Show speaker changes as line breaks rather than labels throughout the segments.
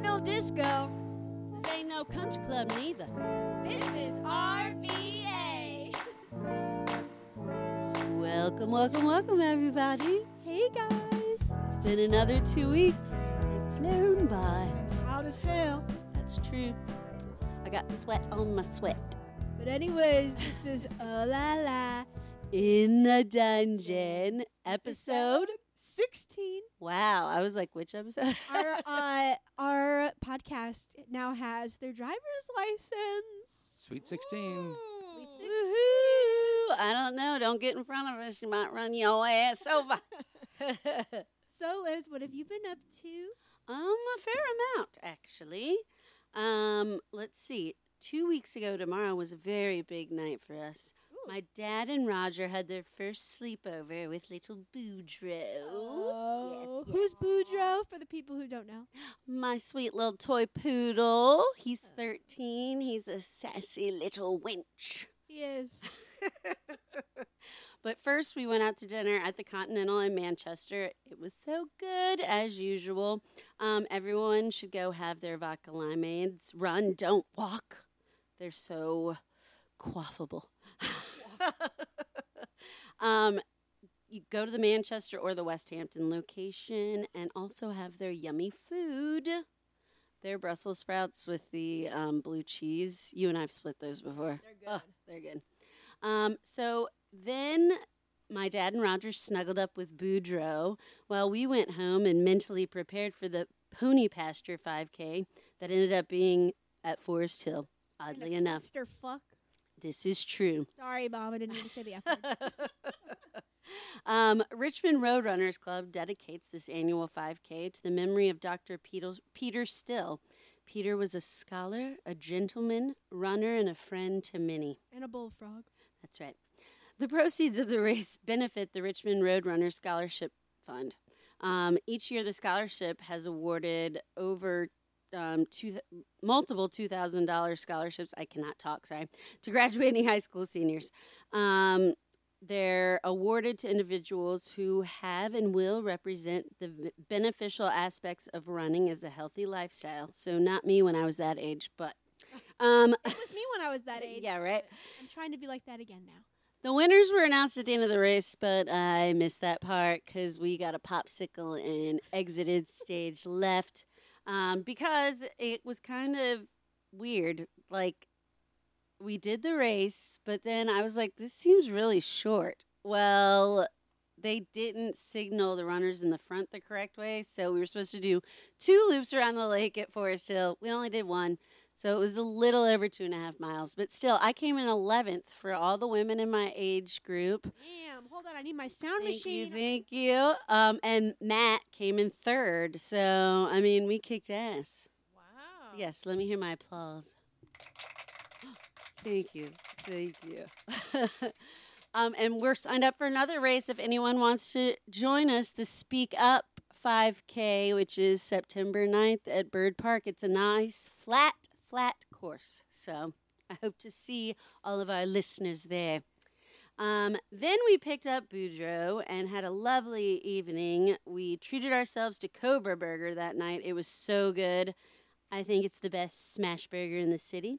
ain't no disco.
This ain't no country club neither.
This is RVA.
Welcome, welcome, welcome, everybody. Hey, guys. It's been another two weeks. They've flown by.
Hot as hell.
That's true. I got sweat on my sweat.
But anyways, this is uh la la
In the dungeon, episode.
16.
Wow, I was like, which episode?
our uh, our podcast now has their driver's license.
Sweet 16.
Sweet
Woohoo! I don't know. Don't get in front of us. You might run your ass over.
So Liz, what have you been up to?
Um, a fair amount, actually. Um, let's see. Two weeks ago tomorrow was a very big night for us. My dad and Roger had their first sleepover with little Boudreaux.
Oh,
yes,
who's Boudreaux for the people who don't know?
My sweet little toy poodle. He's 13. He's a sassy little wench.
He is.
But first, we went out to dinner at the Continental in Manchester. It was so good, as usual. Um, everyone should go have their vodka limeades. Run, don't walk. They're so quaffable. um, you go to the Manchester or the Westhampton location and also have their yummy food. Their Brussels sprouts with the um, blue cheese. You and I've split those before.
They're good.
Oh, they're good. Um, so then my dad and Roger snuggled up with Boudreaux while we went home and mentally prepared for the pony pasture 5K that ended up being at Forest Hill. Oddly enough,
Mr.
This is true.
Sorry, Mom. I didn't mean to say the F word.
um, Richmond Roadrunners Club dedicates this annual 5K to the memory of Dr. Peter, Peter Still. Peter was a scholar, a gentleman, runner, and a friend to many.
and a bullfrog.
That's right. The proceeds of the race benefit the Richmond Roadrunner Scholarship Fund. Um, each year, the scholarship has awarded over um, two, multiple $2,000 scholarships. I cannot talk, sorry, to graduating high school seniors. Um, they're awarded to individuals who have and will represent the beneficial aspects of running as a healthy lifestyle. So, not me when I was that age, but. Um,
It was me when I was that age.
yeah, right.
I'm trying to be like that again now.
The winners were announced at the end of the race, but I missed that part because we got a popsicle and exited stage left um, because it was kind of weird. Like, we did the race, but then I was like, this seems really short. Well, they didn't signal the runners in the front the correct way, so we were supposed to do two loops around the lake at Forest Hill. We only did one. So it was a little over two and a half miles, but still, I came in 11th for all the women in my age group.
Damn. Hold on. I need my sound
Thank
machine.
you, thank you. Um, and Matt came in third. So, I mean, we kicked ass.
Wow.
Yes, let me hear my applause. Thank you. Thank you. um, and we're signed up for another race if anyone wants to join us, the Speak Up 5K, which is September 9th at Byrd Park. It's a nice, flat, flat course. So I hope to see all of our listeners there. Um, then we picked up Boudreaux and had a lovely evening. We treated ourselves to Cobra Burger that night. It was so good. I think it's the best smash burger in the city.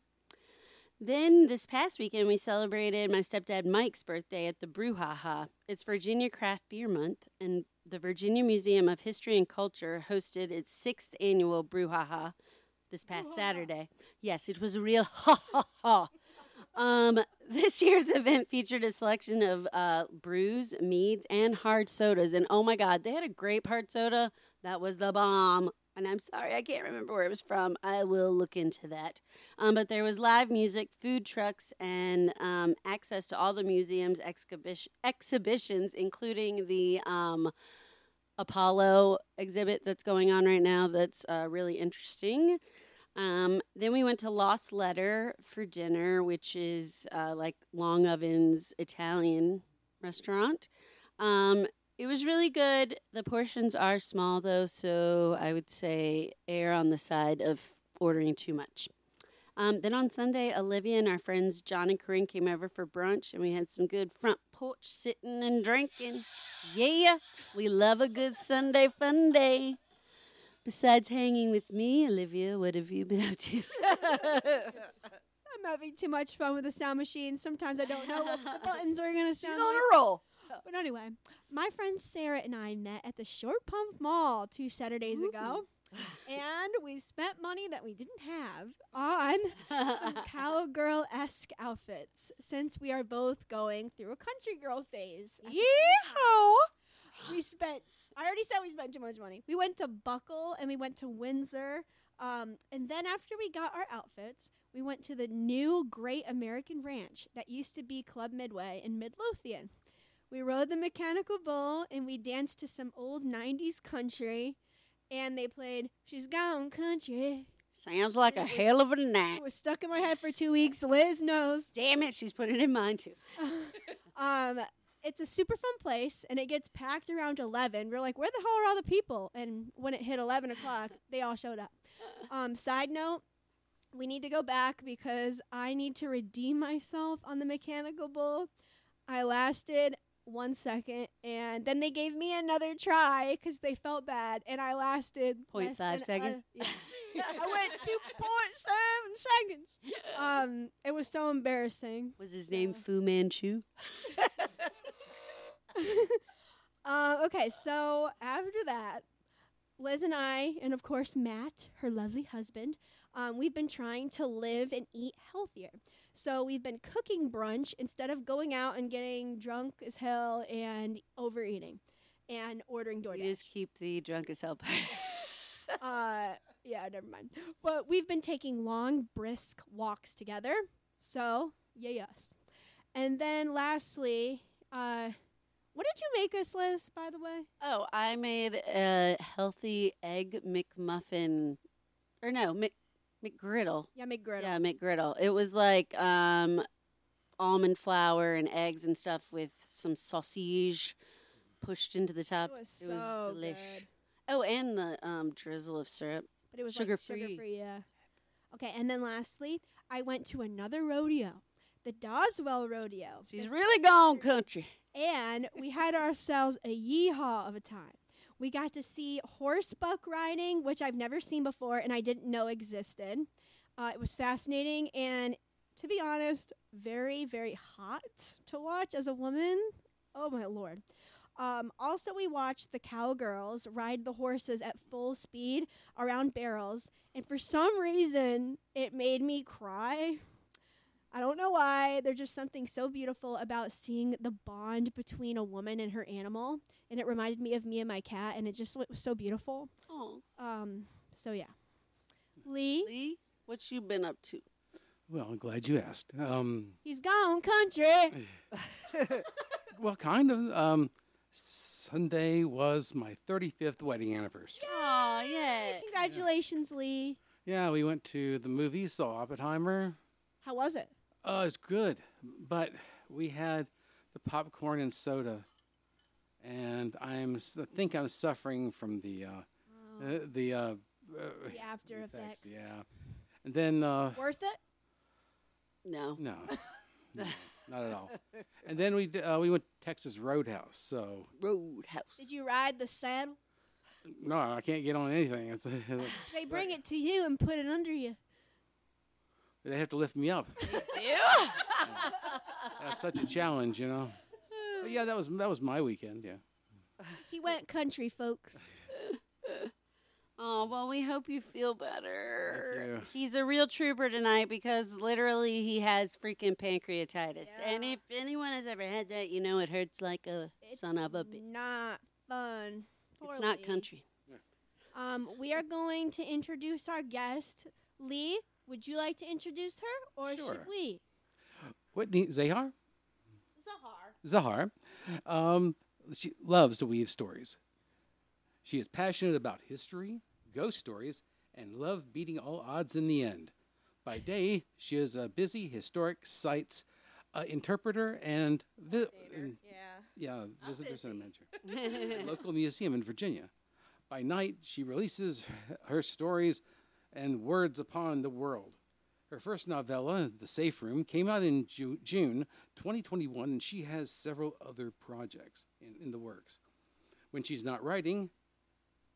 Then this past weekend, we celebrated my stepdad Mike's birthday at the Brouhaha. It's Virginia Craft Beer Month, and the Virginia Museum of History and Culture hosted its sixth annual Brouhaha this past. Saturday. Yes, it was a real ha ha ha. Um, this year's event featured a selection of uh, brews, meads, and hard sodas. And oh my God, they had a grape hard soda that was the bomb. And I'm sorry, I can't remember where it was from. I will look into that. Um, but there was live music, food trucks, and um, access to all the museum's exhibition, exhibitions, including the um, Apollo exhibit that's going on right now that's uh, really interesting. Um, then we went to Lost Letter for dinner, which is uh, like Longoven's Italian restaurant. Um, it was really good. The portions are small though, so I would say err on the side of ordering too much. Um, then on Sunday, Olivia and our friends John and Corinne came over for brunch, and we had some good front porch sitting and drinking. Yeah, we love a good Sunday fun day. Besides hanging with me, Olivia, what have you been up to?
I'm having too much fun with the sound machine. Sometimes I don't know what the buttons are gonna sound.
She's
sound.
on
like.
a roll.
But anyway, my friend Sarah and I met at the Short Pump Mall two Saturdays ago, and we spent money that we didn't have on some cowgirl esque outfits since we are both going through a country girl phase. at the same time. We spent. I already said we spent too much money. We went to Buckle and we went to Windsor. Um, and then after we got our outfits, we went to the new Great American Ranch that used to be Club Midway in Midlothian. We rode the mechanical bull and we danced to some old 90s country. And they played She's Gone Country.
Sounds like a
It was-
hell of a night.
It was stuck in my head for two weeks. Liz knows.
Damn it, she's putting it in mine too.
um, it's a super fun place, and it gets packed around eleven. We're like, where the hell are all the people? And when it hit eleven o'clock, they all showed up. Um, side note, we need to go back because I need to redeem myself on the mechanical bull. I lasted one second, and then they gave me another try because they felt bad, and I lasted
Point
less
five seconds?
uh, yeah. I went two point seven seconds. Um, it was so embarrassing.
Was his name
so-
Fu Manchu?
Uh, okay, so after that, Liz and I, and of course Matt, her lovely husband, um, we've been trying to live and eat healthier. So we've been cooking brunch instead of going out and getting drunk as hell and overeating and ordering
You just keep the drunk as hell part.
uh, yeah, never mind. But we've been taking long, brisk walks together. So, yeah, yes. And then lastly, uh, what did you make us, Liz, by the way?
oh, I made a healthy egg McMuffin. Or no, Mc, McGriddle.
Yeah, McGriddle.
Yeah, McGriddle. It was like um, almond flour and eggs and stuff with some sausage pushed into the top.
It was
It was delish.
good.
Oh, and the um, drizzle of syrup.
But it was
Sugar-free.
Sugar-free, yeah. Okay, and then lastly, I went to another rodeo, the Doswell Rodeo.
She's
This-
really gone country.
And we had ourselves a yeehaw of a time. We got to see horsebuck riding, which I've never seen before and I didn't know existed. Uh, it was fascinating and, to be honest, very, very hot to watch as a woman. Oh my lord. Um, also, we watched the cowgirls ride the horses at full speed around barrels, and for some reason, it made me cry. I don't know why. There's just something so beautiful about seeing the bond between a woman and her animal, and it reminded me of me and my cat, and it just was so beautiful.
Oh,
Um, so yeah, Lee,
Lee, what you been up to?
Well, I'm glad you asked. Um,
he's gone country.
well, kind of. Um, Sunday was my 35th wedding anniversary.
Oh, yeah.
Congratulations, Lee.
Yeah, we went to the movie, saw Oppenheimer.
How was it?
Uh, it's good, but we had the popcorn and soda, and I'm s- I think I'm suffering from the uh, uh, the uh, uh,
The after effects.
Yeah, and then uh,
Worth it?
No.
no, no, not at all. And then we d- uh, we went to Texas Roadhouse. So
Roadhouse.
Did you ride the saddle?
no, I can't get on anything. It's
They bring it to you and put it under you.
They have to lift me up.
Yeah.
That's such a challenge, you know. But yeah, that was that was my weekend. Yeah.
He went country, folks.
Oh, well, we hope you feel better.
you.
He's a real trooper tonight because literally he has freaking pancreatitis. And if anyone has ever had that, you know it hurts like a son of a bitch.
Not fun.
It's
Poor
not
Lee.
country.
Um, we are going to introduce our guest, Lee. Would you like to introduce her, or
Sure.
should we?
Whitney Zahar.
Zahar.
Zahar. Um, she loves to weave stories. She is passionate about history, ghost stories, and love beating all odds in the end. By day, she is a busy historic sites uh, interpreter and vi- and-
Yeah.
yeah, visitor center manager. a local museum in Virginia. By night, she releases her stories and words upon the world. Her first novella, The Safe Room, came out in Ju- June 2021, and she has several other projects in, in the works. When she's not writing,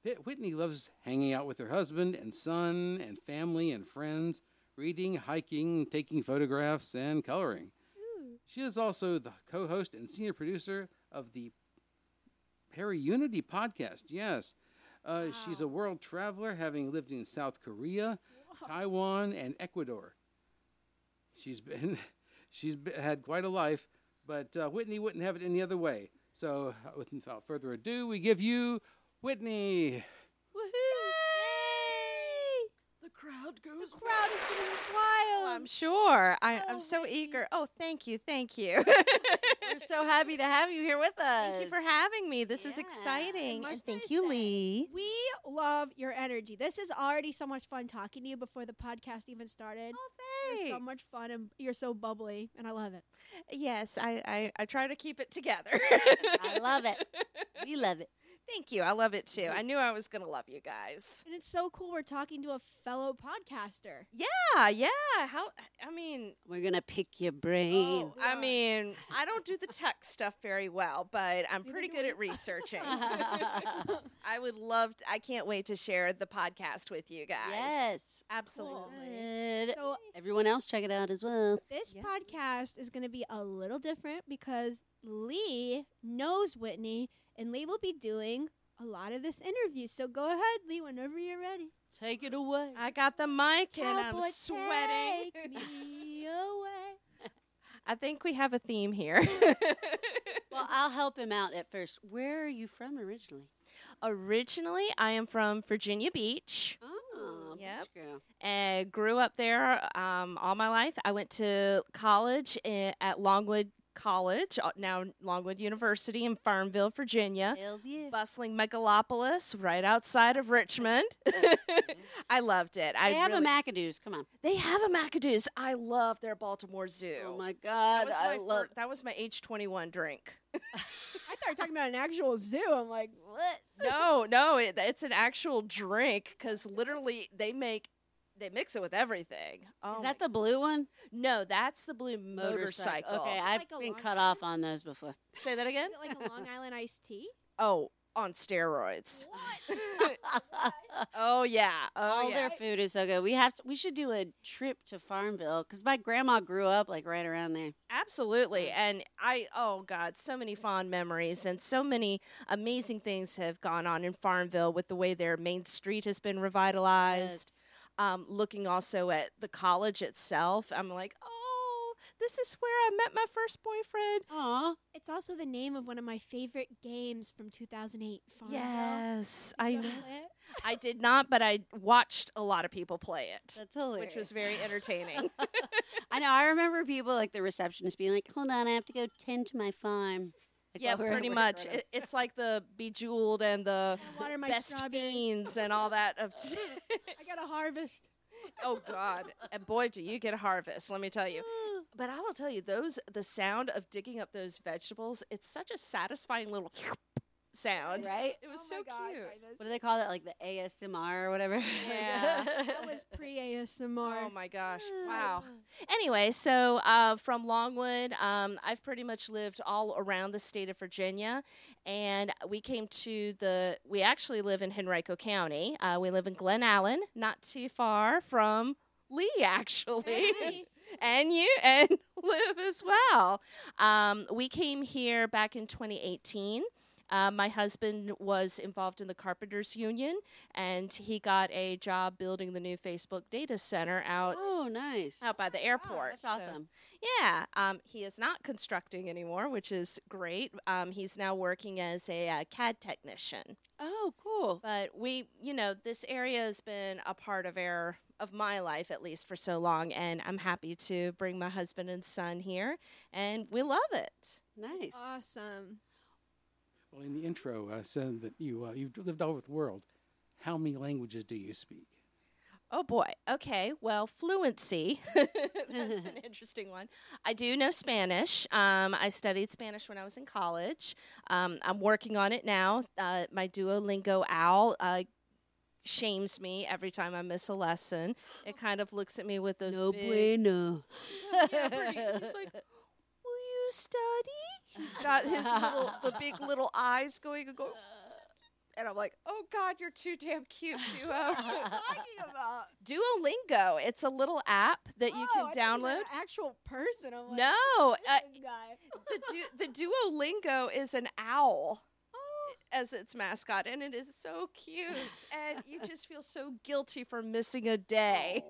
Whit- Whitney loves hanging out with her husband and son and family and friends, reading, hiking, taking photographs, and coloring. Hmm. She is also the co host and senior producer of the Paraunity podcast. Yes. Uh, She's a world traveler, having lived in South Korea, Taiwan, and Ecuador. She's been, she's been, had quite a life, but uh, Whitney wouldn't have it any other way. So, uh, without further ado, we give you Whitney.
The crowd goes
Crowd is getting wild.
I'm sure. I,
Oh,
I'm so
Whitney.
eager. Oh, thank you. Thank you.
We're so happy to have you here with us.
thank you for having me. This is exciting. And
must
thank
say,
you, Lee.
We love your energy. This is already so much fun talking to you before the podcast even started.
Oh,
You're so much fun and you're so bubbly, and I love it.
Yes, I, I, I try to keep it together.
I love it. We love it.
Thank you. I love it too. I knew I was going to love you guys.
And it's so cool we're talking to a fellow podcaster.
Yeah, yeah. How, I mean,
We're gonna pick your oh, brain.
oh, I mean, I don't do the tech stuff very well, but I'm
Neither
pretty good at researching. I would love, to, I can't wait to share the podcast with you guys.
yes.
Absolutely.
Good.
So
Everyone else, check it out as well.
this
Yes.
podcast is going to be a little different because Lee knows Whitney, and Lee will be doing a lot of this interview. So go ahead, Lee, whenever you're ready.
Take it away.
I got the mic and I'm sweating.
Take me away.
I think we have a theme here.
Well, I'll help him out at first. Where are you from originally?
Originally, I am from Virginia Beach
Oh,
Yep.
beach girl.
and grew up there um, all my life. I went to college i- at Longwood College, uh, now Longwood University in Farmville, Virginia.
Yeah.
Bustling megalopolis right outside of Richmond. I loved it. I
have
really-
a Macado's. Come on.
They have a Macado's. I love their Baltimore Zoo.
Oh my
that
God.
was
I love.
that was my age twenty one drink.
I thought you were talking about an actual zoo. I'm like, what?
no, no, it, it's an actual drink because literally they make they mix it with everything. Oh
Is that the blue one?
no? That's the blue motorcycle.
Okay, I've
like
been cut
Island?
off on those before.
Say that again.
Is it like a Long Island iced tea?
Oh, on steroids.
What?
Oh yeah. Oh
All
yeah.
their food is so good. We have to, we should do a trip to Farmville because my grandma grew up like right around there.
Absolutely. And I, oh God, so many fond memories and so many amazing things have gone on in Farmville with the way their main street has been revitalized.
Yes.
Um, looking also at the college itself, I'm like, oh, this is where I met my first boyfriend.
Aw.
It's also the name of one of my favorite games from 2008. Farmville.
Yes,
You
I
ever
know.
play it?
I did not, but I watched a lot of people play it,
That's hilarious.
which was very entertaining.
I know. I remember people like the receptionist being like, "Hold on, I have to go tend to my farm." Like,
yeah, pretty
we're
much. It, it's like the Bejeweled and the
Water my
Best
strawberries.
Fiends and all that. Of
I got a harvest.
oh God, and boy, do you get a harvest! Let me tell you. But I will tell you, those the sound of digging up those vegetables, it's such a satisfying little sound.
right?
It was
Oh
so
gosh,
cute.
Just-
What do they call that? Like the ASMR or whatever.
Yeah.
that was pre ASMR.
Oh my gosh! Wow. Anyway, so uh, from Longwood, um, I've pretty much lived all around the state of Virginia, and we came to the. We actually live in Henrico County. Uh, we live in Glen Allen, not too far from Lee, actually.
Nice.
and you and live as well. Um, we came here back in 2018. Uh, my husband was involved in the Carpenters Union, and he got a job building the new Facebook data center out
oh, nice.
out by the airport.
That's
So-
awesome.
yeah, um, he is not constructing anymore, which is great. Um, he's now working as a uh, CAD technician.
Oh, cool.
But we, you know, this area has been a part of our of my life at least for so long, and I'm happy to bring my husband and son here, and we love it.
Nice.
Awesome.
Well, in the intro, I said that you uh, you've lived all over the world. How many languages do you speak?
Oh boy. Okay. Well, fluency. That's an interesting one. I do know Spanish. Um, I studied Spanish when I was in college. Um, I'm working on it now. Uh, my Duolingo owl uh, shames me every time I miss a lesson. It kind of looks at me with those
no
big,
bueno.
yeah, pretty, he's like, "Will study?" He's got his little, the big little eyes going and go. And I'm like, oh God, you're too damn cute, Duo.
talking about?
Duolingo. It's a little app that you
Oh,
can
meant
download.
An actual person. I'm like,
No, uh,
this guy.
the du- the Duolingo is an owl
Oh,
as its mascot, and it is so cute. and you just feel so guilty for missing a day.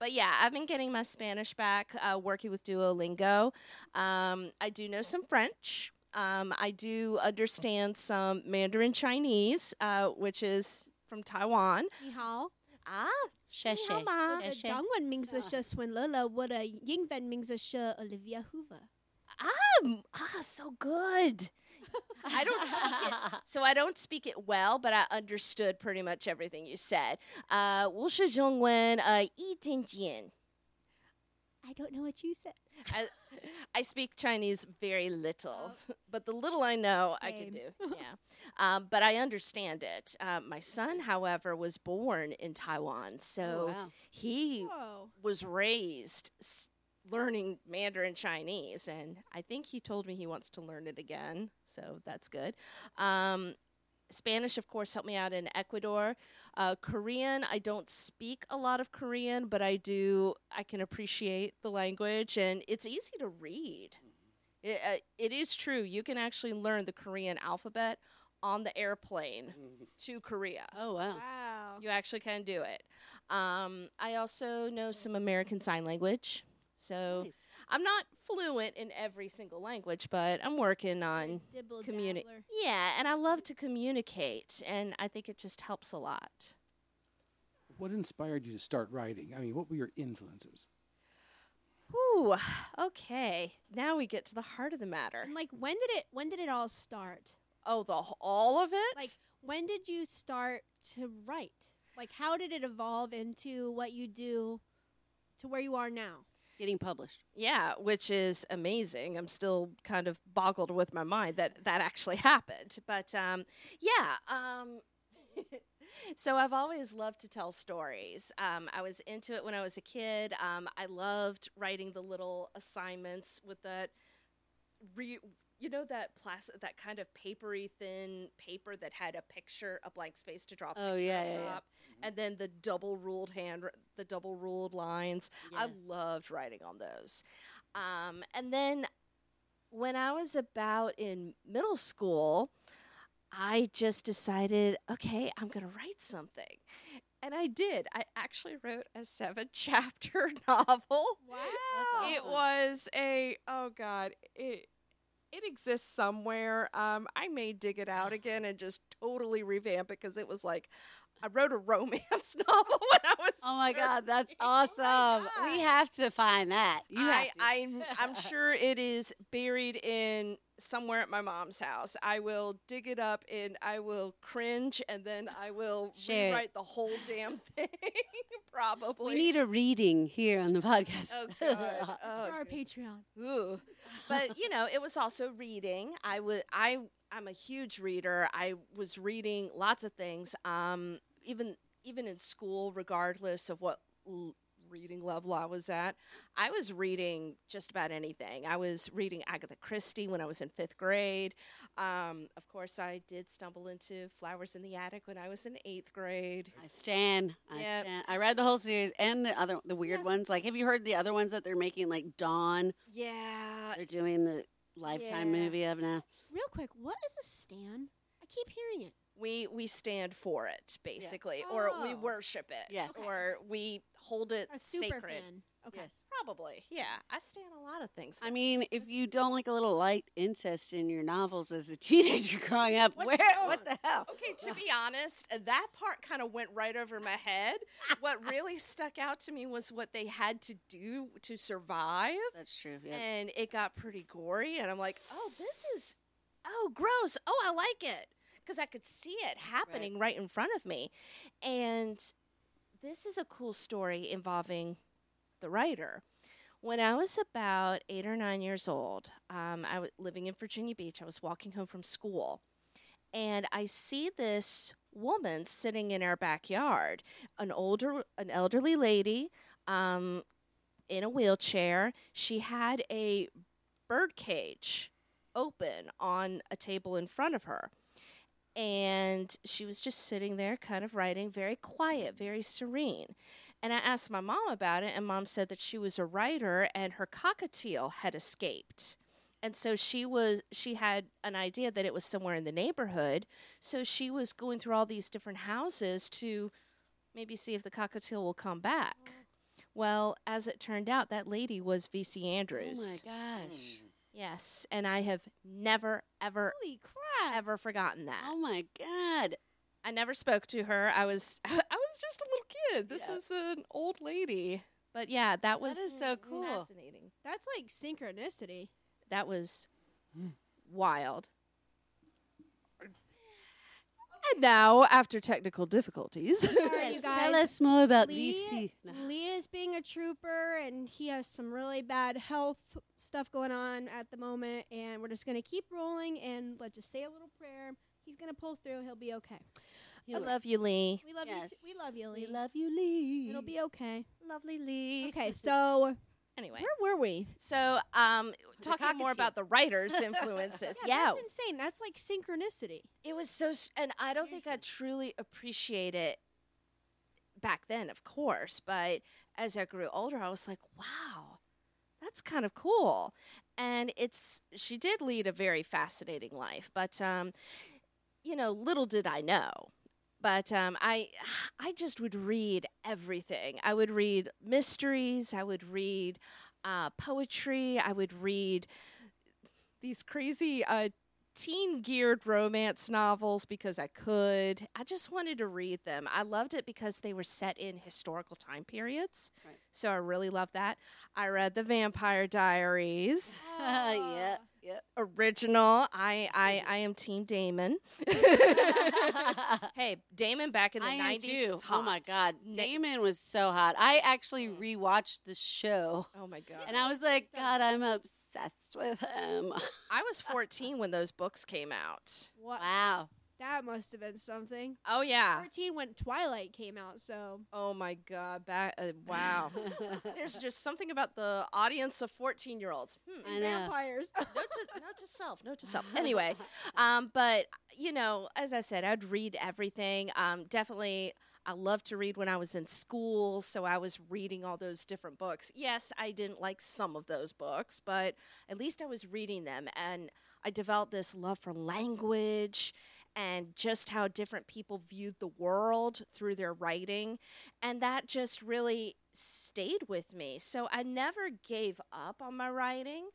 But yeah, I've been getting my Spanish back uh, working with Duolingo. Um, I do know some French. Um, I do understand some Mandarin Chinese, uh, which is from Taiwan.
Ni hao.
Ah,
谢谢。
Ma.
我的
谢谢。
中文名字是孙乐乐，我的英文名字是 Olivia Hoover。
um, ah, so good. I don't speak it, so I don't speak it well, but I understood pretty much everything you said. Uh, 我是中文呃一点点。
I don't know what you said.
I, I speak Chinese very little, but the little I know, I can
Same.
do. Yeah, um, but I understand it. Um, my son, however, was born in Taiwan, so
Oh, wow.
he
Whoa.
was raised s- learning Mandarin Chinese, and I think he told me he wants to learn it again, so that's good. Um, Spanish, of course, helped me out in Ecuador. Uh, Korean, I don't speak a lot of Korean, but I do. I can appreciate the language, and it's easy to read. It, uh, it is true. You can actually learn the Korean alphabet on the airplane to Korea.
Oh wow.
Wow.
You actually can do it. Um, I also know some American Sign Language. So
Nice.
I'm not fluent in every single language, but I'm working on
Dibble
communi-
dabbler.
Yeah, and I love to communicate, and I think it just helps a lot.
What inspired you to start writing? I mean, what were your influences?
Ooh, okay. Now we get to the heart of the matter.
And like, when did it? When did it all start?
Oh, the wh- all of it?
Like, when did you start to write? Like, how did it evolve into what you do, to where you are now?
Getting published.
Yeah, which is amazing. I'm still kind of boggled with my mind that that actually happened. But um, yeah, um, so I've always loved to tell stories. Um, I was into it when I was a kid. Um, I loved writing the little assignments with that. Re- you know that plastic, that kind of papery thin paper that had a picture, a blank space to draw.
Oh, yeah, yeah, yeah.
and then the double ruled hand, the double ruled lines. I loved writing on those. Um, and then when I was about in middle school, I just decided, okay, I'm going to write something. And I did. I actually wrote a seven chapter novel.
Wow.
It
awesome.
was a, oh God, it, it exists somewhere. Um, I may dig it out again and just totally revamp it because it was like, I wrote a romance novel when I was.
Oh my God, that's
13. Oh
awesome. we have to find that. You
I. I'm, I'm sure it is buried in somewhere at my mom's house. I will dig it up and I will cringe and then I will
Share
rewrite the whole damn thing. Probably.
we need a reading here on the podcast.
Oh God. Oh,
For our Patreon.
Ooh. But you know, it was also reading. I would I I'm a huge reader. I was reading lots of things. Um even even in school regardless of what l- reading level I was at, I was reading just about anything. I was reading Agatha Christie when I was in 5th grade. Um of course I did stumble into Flowers in the Attic when I was in 8th grade.
I stand. I
Yep.
stand. I read the whole series and the other, the weird
Yes.
ones. Like, have you heard the other ones that they're making? Like Dawn.
Yeah.
They're doing the Lifetime
Yeah.
movie of now.
Real quick, what is a stan? I keep hearing it.
We we stand for it basically or we
Oh.
worship it
Yes.
Okay.
or we hold it
A super
sacred
fan. Okay.
Yes.
probably yeah i stand a lot of things
I mean, if you don't like a little light incest in your novels as a teenager growing up,
What-
where?
oh.
What the hell?
okay to be honest uh, that part kind of went right over my head what really stuck out to me was what they had to do to survive
That's true. Yeah.
and it got pretty gory and i'm like oh this is oh gross oh i like it because i could see it happening right. in front of me and this is a cool story involving the writer when i was about eight or nine years old um, i was living in virginia beach i was walking home from school and i see this woman sitting in our backyard an older an elderly lady um, in a wheelchair. She had a bird cage open on a table in front of her. And she was just sitting there, kind of writing, very quiet, very serene. And I asked my mom about it, and mom said that she was a writer and her cockatiel had escaped. And so she was she had an idea that it was somewhere in the neighborhood. So she was going through all these different houses to maybe see if the cockatiel will come back. Well, as it turned out, that lady was VC Andrews.
Oh my gosh.
Yes, and I have never, ever,
Holy crap!
ever forgotten that.
Oh my god.
I never spoke to her. I was, I was just a little kid. This is an old lady. But yeah, that was
is so cool.
fascinating.
That's like synchronicity.
That was wild. And now, after technical difficulties,
right, you guys.
tell us more about
Lee,
VC. No.
Lee is being a trooper, and he has some really bad health stuff going on at the moment. And we're just gonna keep rolling, and let's just say a little prayer. He's gonna pull through. He'll be okay.
I love you, Lee.
We love you. T- we love you, Lee.
We love you, Lee.
It'll be okay.
Lovely Lee.
Okay, so
Anyway,
where were we?
so um, talking more about the writers' influences. yeah,
that's insane. That's like synchronicity.
it was so, s- and I don't think I truly appreciate it back then, of course. But as I grew older, I was like, wow, that's kind of cool. And it's she did lead a very fascinating life, but um, you know, little did I know. But um, I, I just would read everything. I would read mysteries. I would read uh, poetry. I would read these crazy uh, teen geared romance novels because I could. I just wanted to read them. I loved it because they were set in historical time periods.
Right.
So I really loved that. I read The Vampire Diaries.
Ah, yeah. Ah. Yep.
Original. I I, I am Team Damon. hey, Damon back in the nineties
too.
was hot.
Oh my god, Damon was so hot. I actually oh. rewatched the show,
Oh my god.
and I was like, God, I'm obsessed with him.
I was fourteen when those books came out.
What?
wow.
That must have been something.
Oh yeah.
14 when Twilight came out, so
Oh my god. Back. Uh, wow. There's just something about the audience of 14 year olds. Hmm.
I know.
vampires.
note to, note to self, note to self. Anyway, um, but you know, as I said, I'd read everything. Um, definitely, I loved to read when I was in school, so I was reading all those different books. Yes, I didn't like some of those books, but at least I was reading them, and I developed this love for language. And just how different people viewed the world through their writing. And that just really stayed with me. So I never gave up on my writing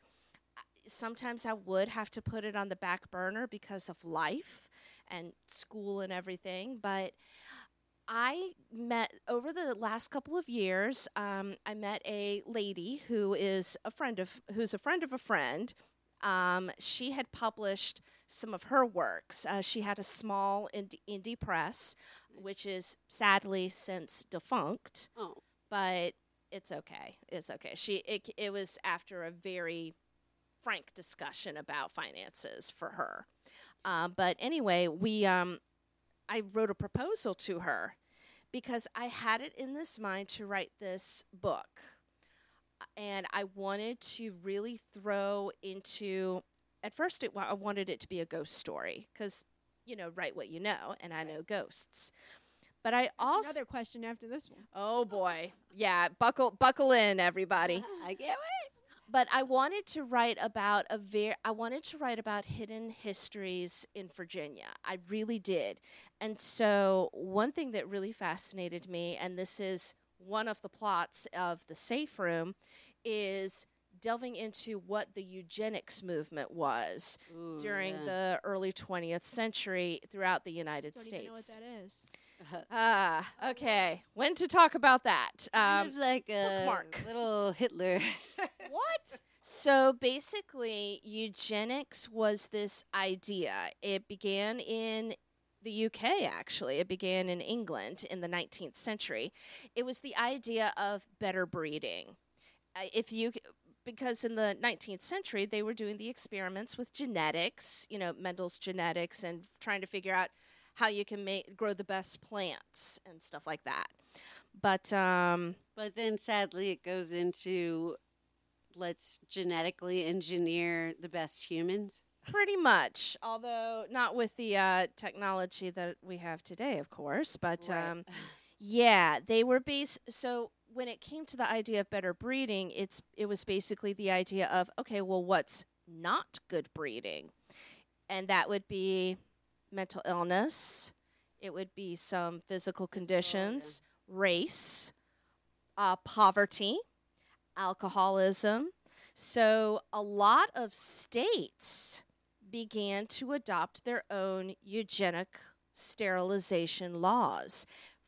sometimes I would have to put it on the back burner because of life and school and everything. But I met over the last couple of years. Um, I met a lady who is a friend of who's a friend of a friend. Um, she had published some of her works. Uh, she had a small indie, indie press, which is sadly since defunct
Oh,
but it's okay. It's okay. She it it was after a very frank discussion about finances for her. Um, but anyway, we um, I wrote a proposal to her because I had it in this mind to write this book, and I wanted to really throw into. At first, it, I wanted it to be a ghost story because you know, write what you know, and I know ghosts. But I also
Another question after this one.
Oh boy. Yeah, buckle buckle in everybody.
I can't wait.
But I wanted to write about a very I wanted to write about hidden histories in Virginia. I really did. And so one thing that really fascinated me and this is one of the plots of the safe room is delving into what the eugenics movement was
Ooh,
during
yeah.
the early 20th century throughout the United
Don't
States.
even know what that is.
Ah, okay. When to talk about that?
kind
Um,
of like a
bookmark.
little Hitler.
What?
so basically, eugenics was this idea. It began in the UK, actually. It began in England in the 19th century. It was the idea of better breeding. Uh, if you because in the 19th century they were doing the experiments with genetics, you know, Mendel's genetics and trying to figure out how you can make grow the best plants and stuff like that. But um
but then sadly, it goes into let's genetically engineer the best humans.
Pretty much, although not with the uh, technology that we have today, of course. But
Right.
um, yeah, they were based. So when it came to the idea of better breeding, it's it was basically the idea of okay, well, what's not good breeding, and that would be mental illness. It would be some physical conditions, race, uh, poverty, alcoholism. So a lot of states began to adopt their own eugenic sterilization laws.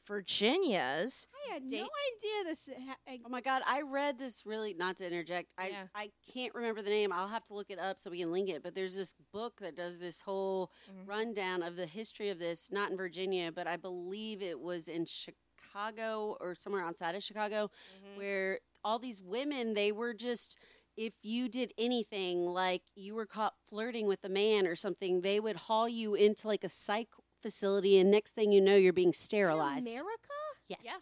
Virginia's
I had
Date-
no idea this. Ha- I-
Oh my God, I read this really, not to interject, I,
Yeah.
I can't remember the name. I'll have to look it up so we can link it. But there's this book that does this whole
Mhm.
rundown of the history of this, not in Virginia, but I believe it was in Chicago or somewhere outside of Chicago, where all these women, they were just. If you did anything like you were caught flirting with a man or something, they would haul you into like a psych facility, and next thing you know, you're being
in
sterilized.
America?
Yes.
Yeah.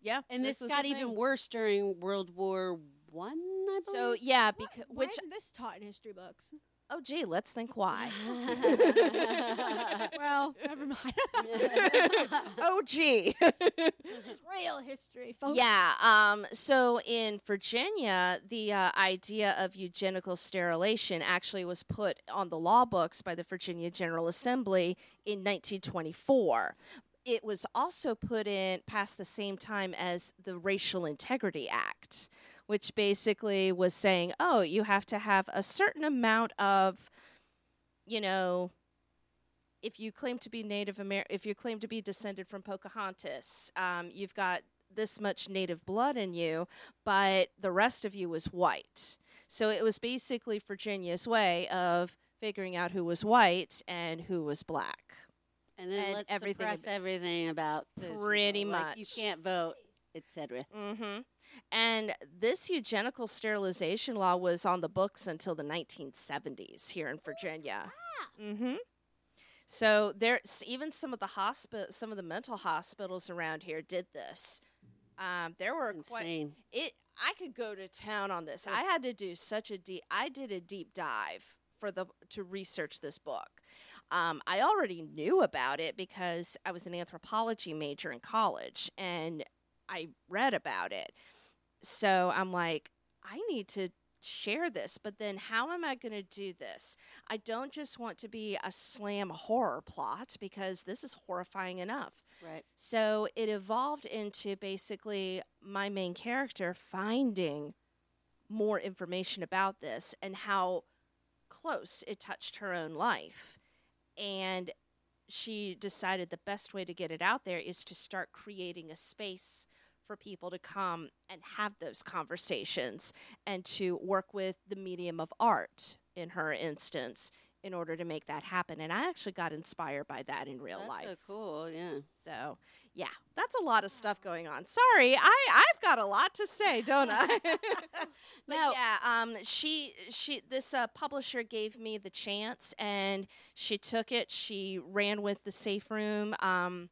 yeah,
And this,
was
got even worse during World War One, I believe.
So yeah,
What-
because
why
which
isn't this taught in history books?
Oh gee, let's think why.
well, never mind.
oh gee.
this is real history, folks.
Yeah. Um, so in Virginia, the uh, idea of eugenical sterilization actually was put on the law books by the Virginia General Assembly in 1924. It was also put in past the same time as the Racial Integrity Act, which basically was saying, oh, you have to have a certain amount of, you know, if you claim to be Native American, if you claim to be descended from Pocahontas, um, you've got this much Native blood in you, but the rest of you was white. So it was basically Virginia's way of figuring out who was white and who was black.
and then
and
let's
everything
suppress
ab-
everything about those
Pretty
people, like you can't vote, etc.
Mm-hmm. And this eugenical sterilization law was on the books until the 1970s here in Virginia. Mm-hmm. So there's even some of the hospital, some of the mental hospitals around here did this. Um, there were quite
Insane.
it. I could go to town on this. I had to do such a deep. I did a deep dive for the to research this book. Um, I already knew about it because I was an anthropology major in college and I read about it. So I'm like, I need to share this, but then how am I going to do this? I don't just want to be a slam horror plot because this is horrifying enough.
Right.
So it evolved into basically my main character finding more information about this and how close it touched her own life. And she decided the best way to get it out there is to start creating a space for people to come and have those conversations and to work with the medium of art in her instance in order to make that happen. And I actually got inspired by that in real
That's
life.
so cool. Yeah.
So, yeah, that's a lot of stuff going on. Sorry, I I've got a lot to say, don't I?
Now-
yeah, um, she she this uh, publisher gave me the chance, and she took it. She ran with the Safe Room. Um,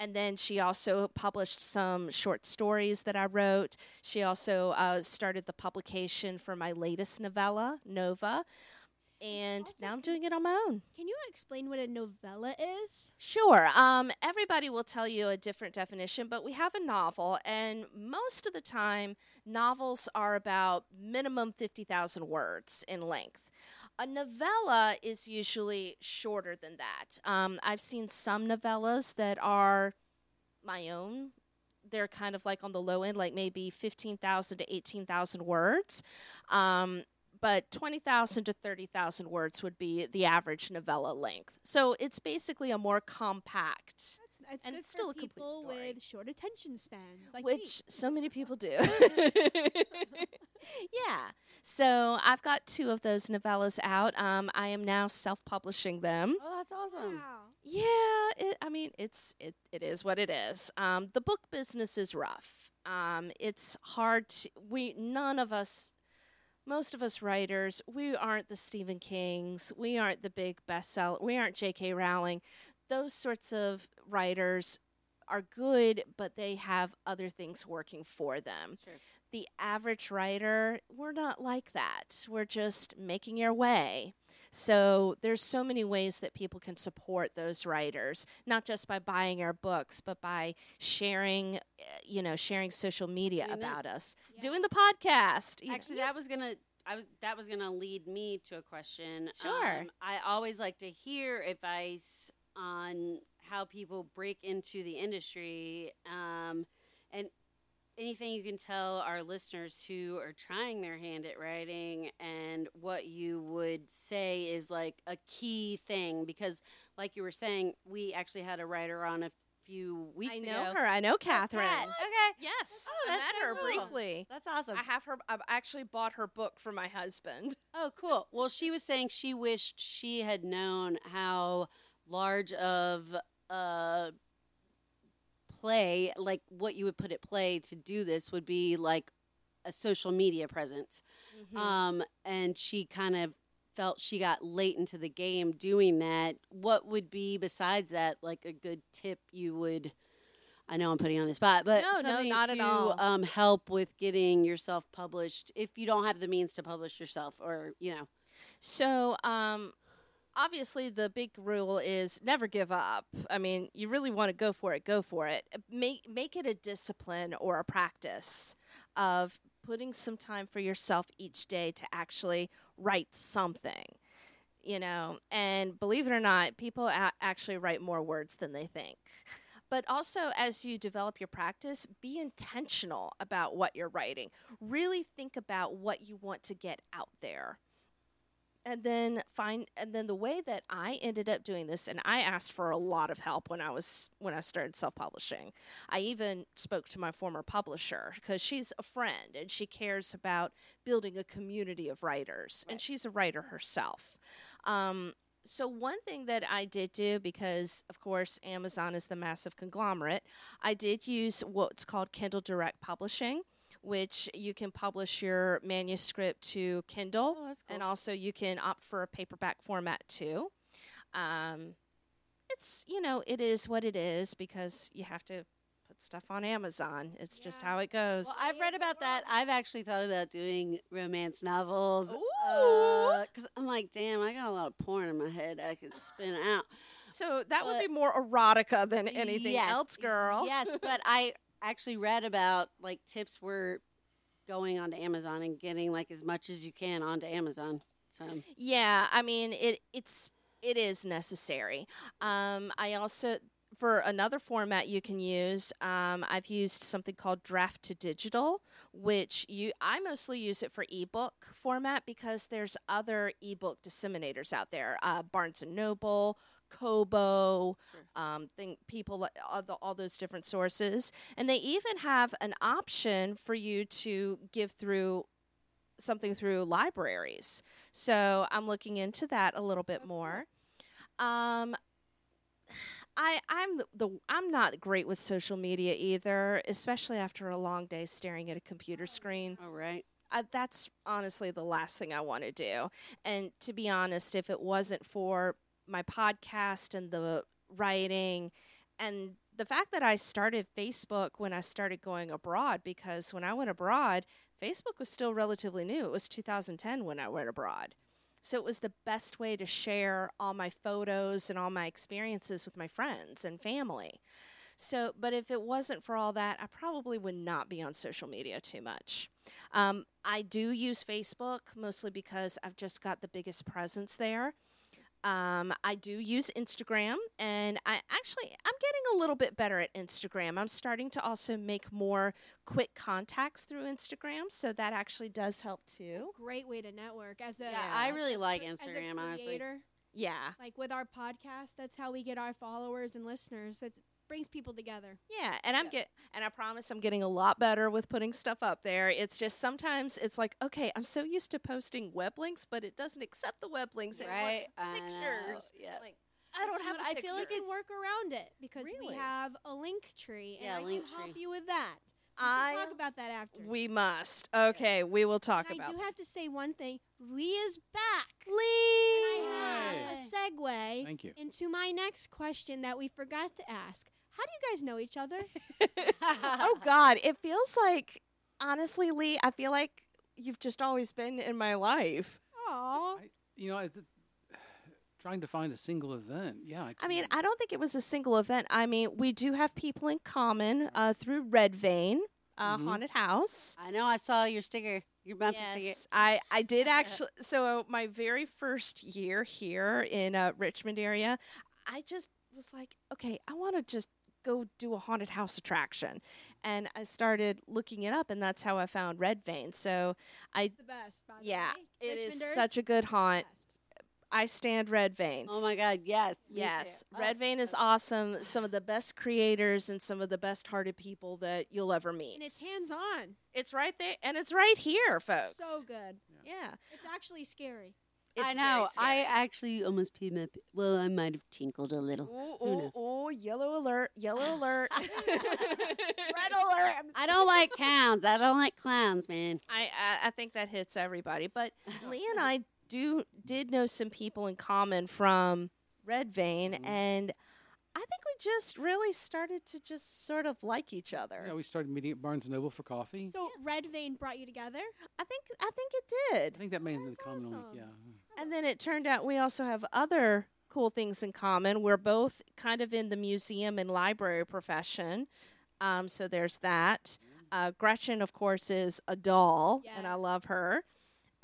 and then she also published some short stories that I wrote. She also uh, started the publication for my latest novella, Nova. And
Also,
now I'm doing it on my own.
Can you explain what a novella is?
Sure. Um, everybody will tell you a different definition, but we have a novel, and most of the time, novels are about minimum 50,000 words in length. A novella is usually shorter than that. Um, I've seen some novellas that are my own. They're kind of like on the low end, like maybe 15,000 to 18,000 words. Um, but 20,000 to 30,000 words would be the average novella length. So it's basically a more compact,
That's
And
good
it's still
for
a complete
people with short attention spans, like me.
which so many people do. yeah. So I've got two of those novellas out. Um, I am now self-publishing them.
Oh, that's awesome.
Wow.
Yeah, it, I mean, it's it, it is what it is. Um, the book business is rough. Um, it's hard to we none of us, most of us writers, we aren't the Stephen Kings, we aren't the big bestseller, we aren't J.K. Rowling. Those sorts of writers are good, but they have other things working for them.
Sure.
the average writer, we're not like that. We're just making your way. So there's so many ways that people can support those writers, not just by buying our books, but by sharing, uh, you know, sharing social media
Doing this.
about us,
Yeah.
doing the podcast. you know.
Actually, that was gonna. I was that was gonna lead me to a question.
Sure.
Um, I always like to hear advice on how people break into the industry, um, and anything you can tell our listeners who are trying their hand at writing, and what you would say is like a key thing. Because, like you were saying, we actually had a writer on a few weeks ago.
I
ago.
know her. I know Catherine.
Kat. Okay.
Yes,
Oh,
I met her
cool.
briefly.
That's awesome.
I have her. I've actually bought her book for my husband.
Oh, cool. Well, she was saying she wished she had known how large of a play, like what you would put at play to do this, would be like a social media presence.
Mm-hmm.
Um, and she kind of felt she got late into the game doing that. What would be besides that, like a good tip you would? I know I'm putting you on the spot, but
No, no, not at all.
Um, help with getting yourself published if you don't have the means to publish yourself, or you know.
So, um, obviously, the big rule is never give up. I mean, you really want to go for it, go for it. Make make it a discipline or a practice of putting some time for yourself each day to actually write something. You know, and believe it or not, people a- actually write more words than they think. But also, as you develop your practice, be intentional about what you're writing. Really think about what you want to get out there and then find and then the way that I ended up doing this and I asked for a lot of help when I was when I started self-publishing. I even spoke to my former publisher because she's a friend and she cares about building a community of writers and she's a writer herself. Um, so one thing that I did do because of course Amazon is the massive conglomerate, I did use what's called Kindle Direct Publishing which you can publish your manuscript to Kindle
Oh, that's
and also you can opt for a paperback format too. Um, it's you know it is what it is because you have to put stuff on Amazon. It's just how it goes.
Well, I've read about that. I've actually thought about doing romance novels. Because I'm like, damn, I got a lot of porn in my head I could spin out.
so that would be more erotica than anything
Yes,
else, girl.
Yes, but I actually read about like tips were going onto Amazon and getting like as much as you can onto Amazon. So
Yeah, I mean it. It's it is necessary. Um, I also for another format you can use. Um, I've used something called Draft to Digital, which you I mostly use it for ebook format because there's other ebook disseminators out there. Uh, Barnes and Noble. Kobo, um, think people all, the, all those different sources, and they even have an option for you to give through something through libraries. So I'm looking into that a little bit more. Um, I I'm the, the I'm not great with social media either, especially after a long day staring at a computer screen.
all right.
I, that's honestly the last thing I want to do. And to be honest, if it wasn't for my podcast and the writing and the fact that I started Facebook when I started going abroad, because when I went abroad, Facebook was still relatively new. It was 2010 when I went abroad. So it was the best way to share all my photos and all my experiences with my friends and family. So, but if it wasn't for all that, I probably would not be on social media too much. Um, I do use Facebook mostly because I've just got the biggest presence there. Um, I do use Instagram, and I actually I'm getting a little bit better at Instagram. I'm starting to also make more quick contacts through Instagram, so that actually does help too.
Great way to network as a
Yeah, I really like
cre- as a
Instagram, honestly.
Yeah,
Like with our podcast, that's how we get our followers and listeners. It brings people together.
yeah, and I'm
Yeah.
get and I promise I'm getting a lot better with putting stuff up there. It's just sometimes it's like okay, I'm so used to posting web links, but it doesn't accept the web links. It
Right, I
wants pictures.
yeah.
Like I don't have.
I feel like
picture.
we can work around it because
Really?
we have a link tree, and
Yeah,
I
link
can help
tree.
you with that. We
I
can talk about that after.
We must. Okay, we will talk about.
and I
about.
do have to say one thing: Leah's back.
Lee.
And I have a segue
Thank you.
into my next question that we forgot to ask. How do you guys know each other?
oh God, it feels like honestly, Lee, I feel like you've just always been in my life.
Aw.
I, you know, I, th- trying to find a single event. Yeah.
I mean, I don't think it was a single event. I mean, we do have people in common uh, through Red Vein, uh,
Mhm.
Haunted House.
I know. I saw your sticker, your bumper sticker.
Yes, I, I did actually. So my very first year here in uh, Richmond area, I just was like, okay, I want to just go do a haunted house attraction, and I started looking it up, and that's how I found Red Vein. So I,
It's the best. By the
yeah,
way.
it is
Richmonders,
such a good haunt.
best.
I stand Red Vein.
Oh my God! Yes. me too.
Yes,
Oh,
Red Vein is awesome. Some of the best creators and some of the best hearted people that you'll ever meet.
And it's hands on.
It's right there, and it's right here, folks.
So good.
yeah,
It's actually scary.
it's
I know. I actually almost peed my. p- Well, I might have tinkled a little.
Oh,
Who
ooh,
knows?
ooh, yellow alert, yellow alert.
Red alert. I'm
I don't like clowns. I don't like clowns, man.
I, I I think that hits everybody. But Lee and I do did know some people in common from Red Vein,
Mhm.
and I think we just really started to just sort of like each other.
yeah, we started meeting at Barnes and Noble for coffee.
So Red Vein brought you together.
I think I think it did.
I think that made have the
That's
common link. Yeah.
And then it turned out we also have other cool things in common. We're both kind of in the museum and library profession. Um, so there's that. Uh, Gretchen, of course, is a doll, and I love her.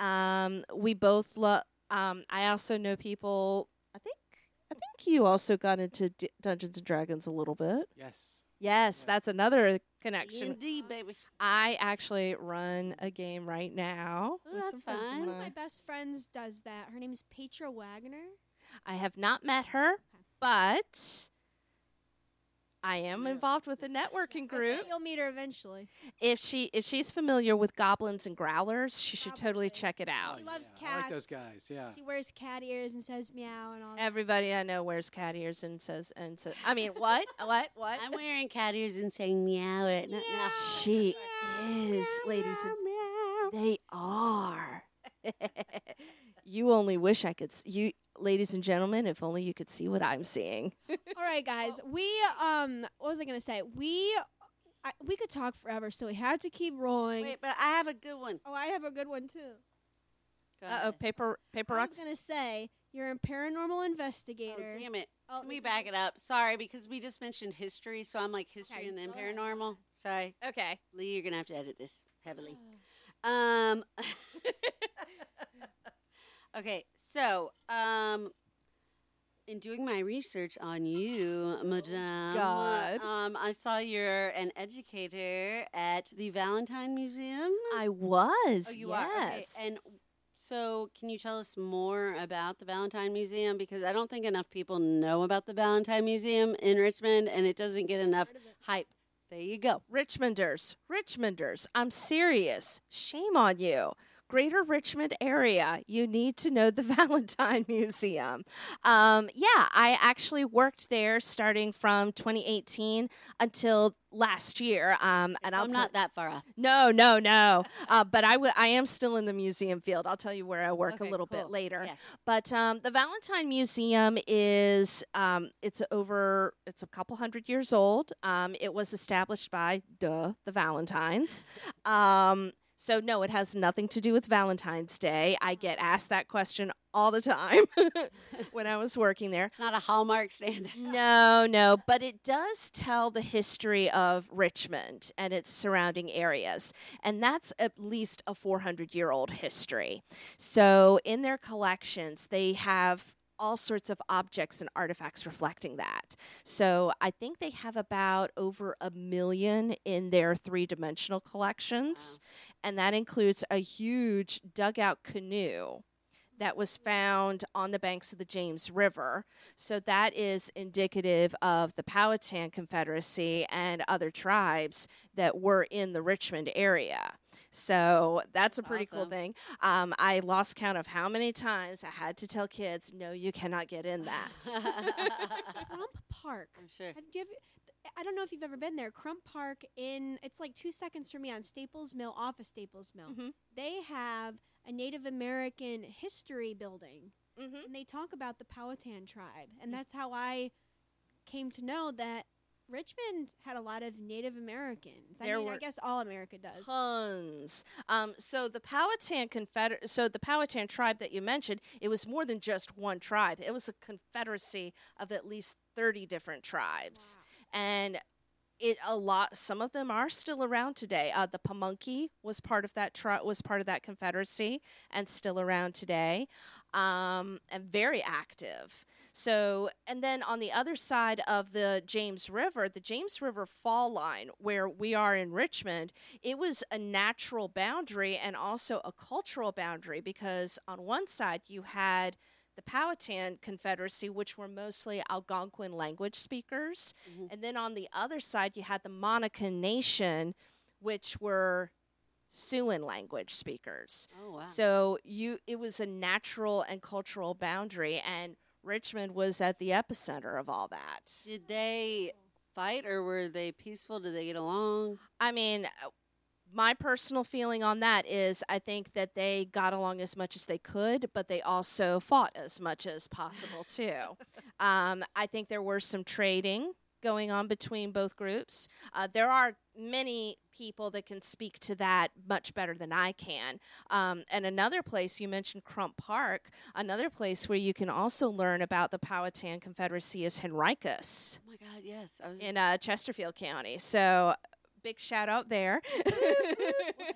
Um, we both love. Um, I also know people. I think. I think you also got into D- Dungeons and Dragons a little bit.
Yes.
Yes,
Yes.
that's another connection.
D&D, baby.
I actually run a game right now.
Ooh, that's
some friends of
fun.
One of my best friends does that. Her name is Petra Wagner.
I have not met her, but I am
Yeah.
involved with a networking group.
You'll meet her eventually.
If she if she's familiar with goblins and growlers, she should totally check it out.
She loves
yeah, I like those guys. Yeah.
She wears cat ears and says meow and all that.
Everybody I know wears cat ears and says and says I mean what what what?
I'm wearing cat ears and saying meow right now.
Meow.
She
Meow,
is, ladies and
meow.
They are. you only wish I could. S- you, ladies and gentlemen, if only you could see what I'm seeing.
All right, guys. We um, what was I gonna say? We I, we could talk forever, so we had to keep rolling.
Wait, but I have a good one.
Oh, I have a good one too.
Uh oh,
ahead.
paper paper
I
rocks.
was gonna say you're a paranormal
Oh,
investigator.
damn it.
Oh,
Let me back it up. Sorry, because we just mentioned history, so I'm like history
Okay,
and then
go ahead.
paranormal. Sorry.
Okay.
Lee, you're going to have to edit this heavily. Um, okay, so um, in doing my research on you, Madame,
God.
um, I saw you're an educator at the Valentine Museum.
I was.
Oh, you
yes.
are. Okay. And so, can you tell us more about the Valentine Museum? Because I don't think enough people know about the Valentine Museum in Richmond, and it doesn't get enough
Heard of it.
hype. There you go.
Richmonders, Richmonders, I'm serious. Shame on you. Greater Richmond area, you need to know the Valentine Museum. Um, yeah, I actually worked there starting from 2018 until last year. Um, and
I'm
tell-
not that far off.
No, no, no. uh, but I w- I am still in the museum field. I'll tell you where I work
Okay,
a little bit later.
Yeah.
But um, the Valentine Museum is um, it's over it's a couple hundred years old. Um, it was established by duh the Valentines. So no, it has nothing to do with Valentine's Day. I get asked that question all the time when I was working there.
It's not a Hallmark stand.
No, no, but it does tell the history of Richmond and its surrounding areas. And that's at least a 400 year old history. So in their collections, they have all sorts of objects and artifacts reflecting that. So I think they have about over a million in their three dimensional collections. And that includes a huge dugout canoe that was found on the banks of the James River. So that is indicative of the Powhatan Confederacy and other tribes that were in the Richmond area. So that's a pretty cool thing. Um, I lost count of how many times I had to tell kids, no, you cannot get in that.
Crump Park.
I'm sure.
Have you ever, I don't know if you've ever been there. Crump Park in it's like two seconds from me on Staples Mill, off of Staples Mill.
Mhm.
They have a Native American history building,
mm-hmm.
and they talk about the Powhatan tribe, and that's how I came to know that Richmond had a lot of Native Americans. I
There
mean, I guess all America does.
Tons. Um, so the Powhatan Confeder- so the Powhatan tribe that you mentioned, it was more than just one tribe. It was a confederacy of at least thirty different tribes, and it a lot. Some of them are still around today. Uh, the Pamunkey was part of that was part of that confederacy and still around today, um, and very active. So, and then on the other side of the James River, the James River fall line, where we are in Richmond, it was a natural boundary and also a cultural boundary because on one side you had the Powhatan Confederacy, which were mostly Algonquin language speakers. Mm-hmm. And then on the other side, you had the Monacan Nation, which were Siouan language speakers.
Oh wow.
So you it was a natural and cultural boundary and Richmond was at the epicenter of all that.
Did they fight or were they peaceful? Did they get along?
I mean, my personal feeling on that is I think that they got along as much as they could, but they also fought as much as possible too. um, I think there were some trading going on between both groups. Uh, there are many people that can speak to that much better than I can. Um, and another place you mentioned Crump Park, another place where you can also learn about the Powhatan Confederacy is Henricus
Oh my God, yes. I was
in uh, Chesterfield County. So big shout out there.
We'll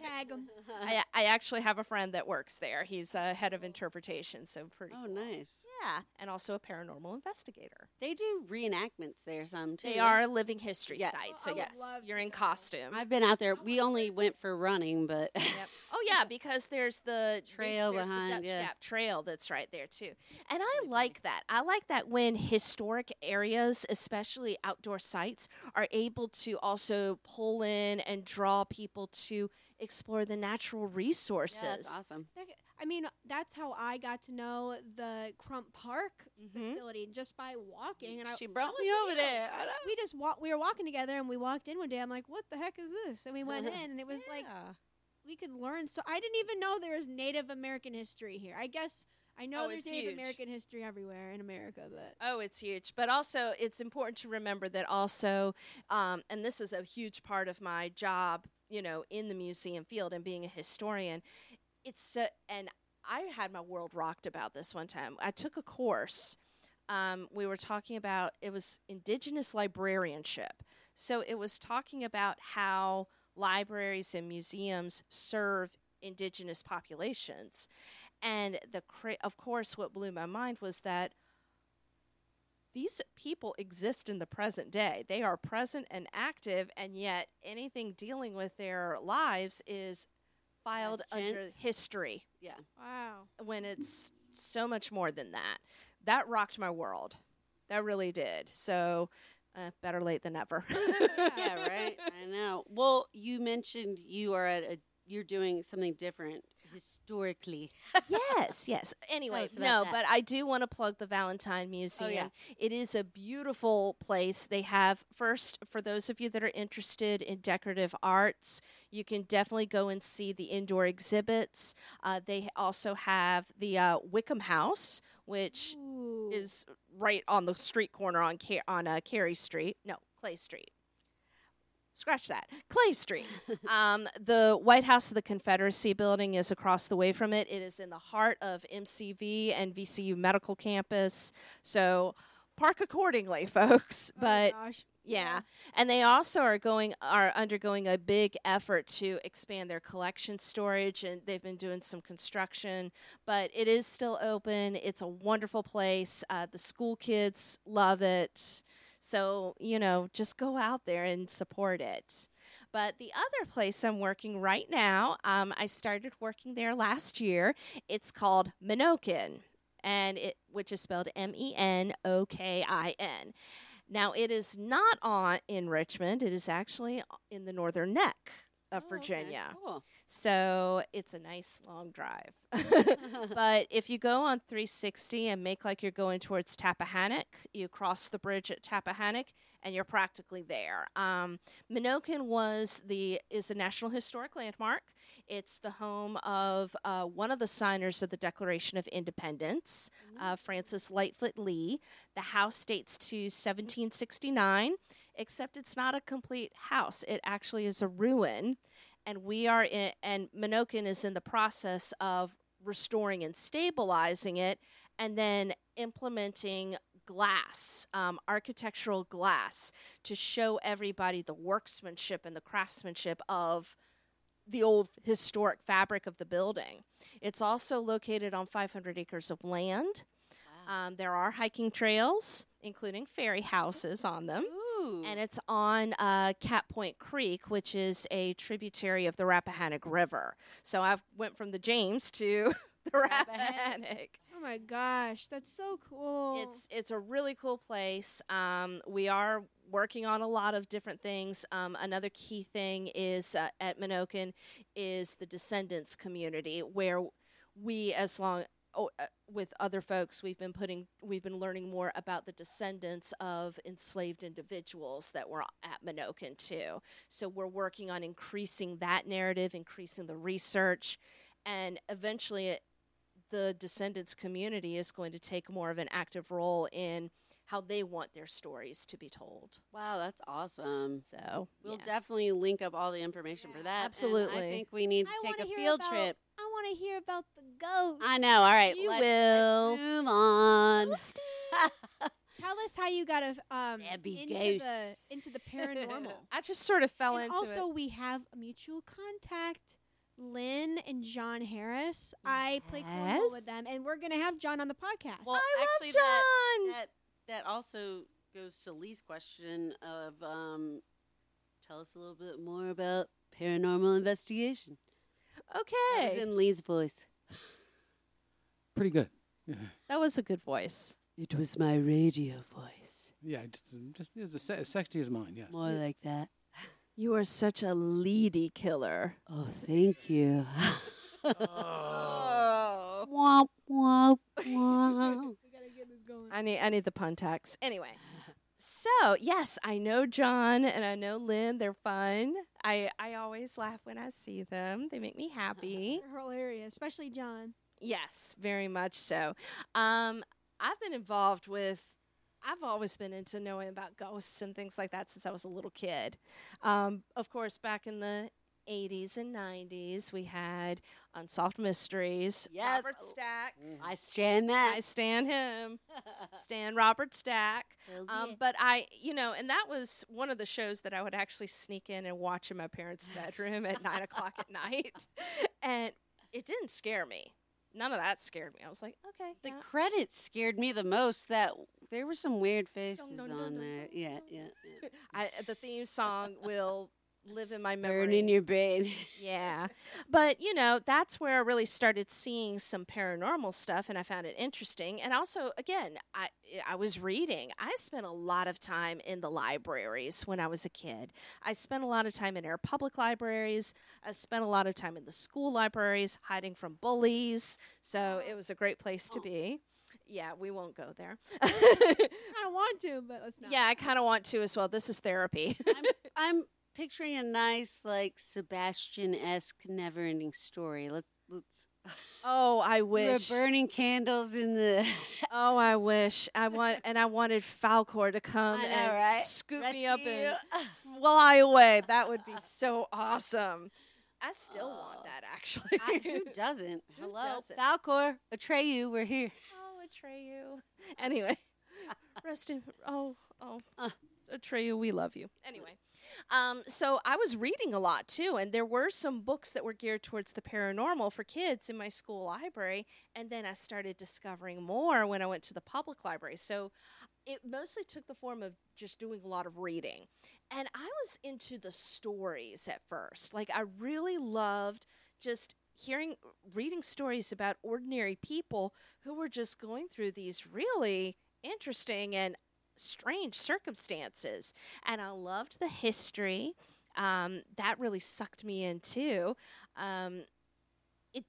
tag 'em.
I, I actually have a friend that works there. He's a head of interpretation, so pretty.
Oh,
cool.
nice.
Yeah, and also a paranormal investigator.
They do reenactments there some too.
They are a living history
Yeah.
site,
Oh,
so
I
yes, you're in costume.
I've been out there. We only went for running, but
Yep. Oh yeah, because there's the
Trail
there's
behind,
the Dutch
yeah.
Gap Trail that's right there too. And I like that. I like that when historic areas, especially outdoor sites, are able to also pull in and draw people to explore the natural resources.
yeah, that's awesome.
I mean, that's how I got to know the Crump Park
Mhm.
facility just by walking. And I,
She brought
that
me over there. I.
We just walk. We were walking together, and we walked in one day. I'm like, "What the heck is this?" And we went in, and it was like we could learn. So I didn't even know there was Native American history here. I guess I know
Oh,
there's Native
huge.
American history everywhere in America, but
Oh, it's huge. But also, it's important to remember that also, um, and this is a huge part of my job, you know, in the museum field and being a historian. It's so, and I had my world rocked about this one time. I took a course. Um, we were talking about it was indigenous librarianship. So it was talking about how libraries and museums serve indigenous populations. And the cra- of course, what blew my mind was that these people exist in the present day. They are present and active, and yet anything dealing with their lives is filed
Past
under
tense?
history
Yeah.
wow.
when it's so much more than that. That rocked my world. That really did. So, uh, better late than never.
yeah, right. I know. Well, you mentioned you are at a. You're doing something different historically.
yes, yes. Anyway, no,
that.
but I do want to plug the Valentine Museum.
Oh, yeah.
It is a beautiful place. They have, first, for those of you that are interested in decorative arts, you can definitely go and see the indoor exhibits. Uh, they also have the uh, Wickham House, which
Ooh.
is right on the street corner on Car- on uh, Carey Street. No, Clay Street. Scratch that. Clay Street. um, the White House of the Confederacy building is across the way from it. It is in the heart of MCV and VCU Medical Campus. So park accordingly, folks.
Oh,
But
gosh.
yeah, and they also are going are undergoing a big effort to expand their collection storage, and they've been doing some construction. But it is still open. It's a wonderful place. Uh, the school kids love it, so you know, just go out there and support it. But the other place I'm working right now, um, I started working there last year. It's called Menokin, and it which is spelled M E N O K I N. Now, it is not on in Richmond. It is actually in the northern neck of
Oh, okay.
Virginia.
Cool.
So it's a nice long drive. but if you go on 360 and make like you're going towards Tappahannock, you cross the bridge at Tappahannock and you're practically there. Um, Menokin was the is a National Historic Landmark. It's the home of uh, one of the signers of the Declaration of Independence, uh, Francis Lightfoot Lee. The house dates to 1769. except it's not a complete house. It actually is a ruin. And we are in, and Menokin is in the process of restoring and stabilizing it and then implementing glass, um, architectural glass, to show everybody the workmanship and the craftsmanship of the old historic fabric of the building. It's also located on 500 acres of land. Um, there are hiking trails, including fairy houses on them.
Ooh.
And it's on uh, Cat Point Creek, which is a tributary of the Rappahannock River. So I went from the James to the
Rappahannock.
Oh my gosh, that's so cool.
It's it's a really cool place. Um, we are working on a lot of different things. Um, another key thing is uh, at Menokin is the descendants community, where we, as long oh, uh, with other folks, we've been putting we've been learning more about the descendants of enslaved individuals that were at Menokin too. So we're working on increasing that narrative, increasing the research, and eventually it, the descendants community is going to take more of an active role in how they want their stories to be told.
wow, that's awesome.
So
We'll
yeah.
definitely link up all the information for that. and I think we need to
I
take a field
about-
trip.
I want to hear about the ghosts.
I know. All right.
You will.
Move on.
Tell us how you got to um into the into the paranormal.
I just sort of fell
and
into
also,
it.
we have a mutual contact, Lynn and John Harris. I play cornhole with them, and we're gonna have John on the podcast.
Well,
I
actually,
love John.
that that also goes to Lee's question of um, tell us a little bit more about paranormal investigation. Okay. That was in Lee's voice.
Pretty good.
that was a good voice.
It was my radio voice.
Yeah, just, just it's as as sexy as mine. Yes.
More like that.
You are such a leady killer.
Oh, thank you.
Oh.
womp womp womp.
Going.
I need I need the pun tax. Anyway. So yes, I know John and I know Lynn. They're fun. I I always laugh when I see them. They make me happy.
They're hilarious, especially John.
Yes, very much so. Um, I've been involved with. I've always been into knowing about ghosts and things like that since I was a little kid. Um, of course, back in the 80s and 90s, we had Unsolved Mysteries.
Yes.
Robert Stack.
I stand that.
I stand him. Stan Robert Stack.
Hells
Um, but I, you know, and that was one of the shows that I would actually sneak in and watch in my parents' bedroom at nine o'clock at night. And it didn't scare me. None of that scared me. I was like, okay.
The
yeah.
credits scared me the most. That there were some weird faces
dun, dun,
on
dun,
there.
dun,
Yeah, yeah. yeah.
I, the theme song will live in my memory.
Burn in your brain.
yeah. But, you know, that's where I really started seeing some paranormal stuff and I found it interesting. And also, again, I I was reading. I spent a lot of time in the libraries when I was a kid. I spent a lot of time in our public libraries. I spent a lot of time in the school libraries hiding from bullies. So it was a great place to oh. be. Yeah, we won't go there.
I want to, but let's not.
yeah, I kind of want to as well. This is therapy.
I'm, I'm picturing a nice, like Sebastian esque, never ending story. Let, let's.
oh, I wish.
We were burning candles in the.
Oh, I wish I want, and I wanted Falcor to come
know,
and
right?
scoop me up
Rescue
and fly away. That would be so awesome. I still want
Oh.
that actually.
I, who doesn't?
Who
Hello,
doesn't?
Falcor, Atreyu, we're here.
oh, Atreyu. Anyway, rest in. Oh, oh,
Uh.
Atreyu, we love you. Anyway, um, so I was reading a lot too, and there were some books that were geared towards the paranormal for kids in my school library, and then I started discovering more when I went to the public library. So it mostly took the form of just doing a lot of reading. And I was into the stories at first. Like, I really loved just hearing, reading stories about ordinary people who were just going through these really interesting and strange circumstances. And I loved the history. Um, that really sucked me in too. Um, it,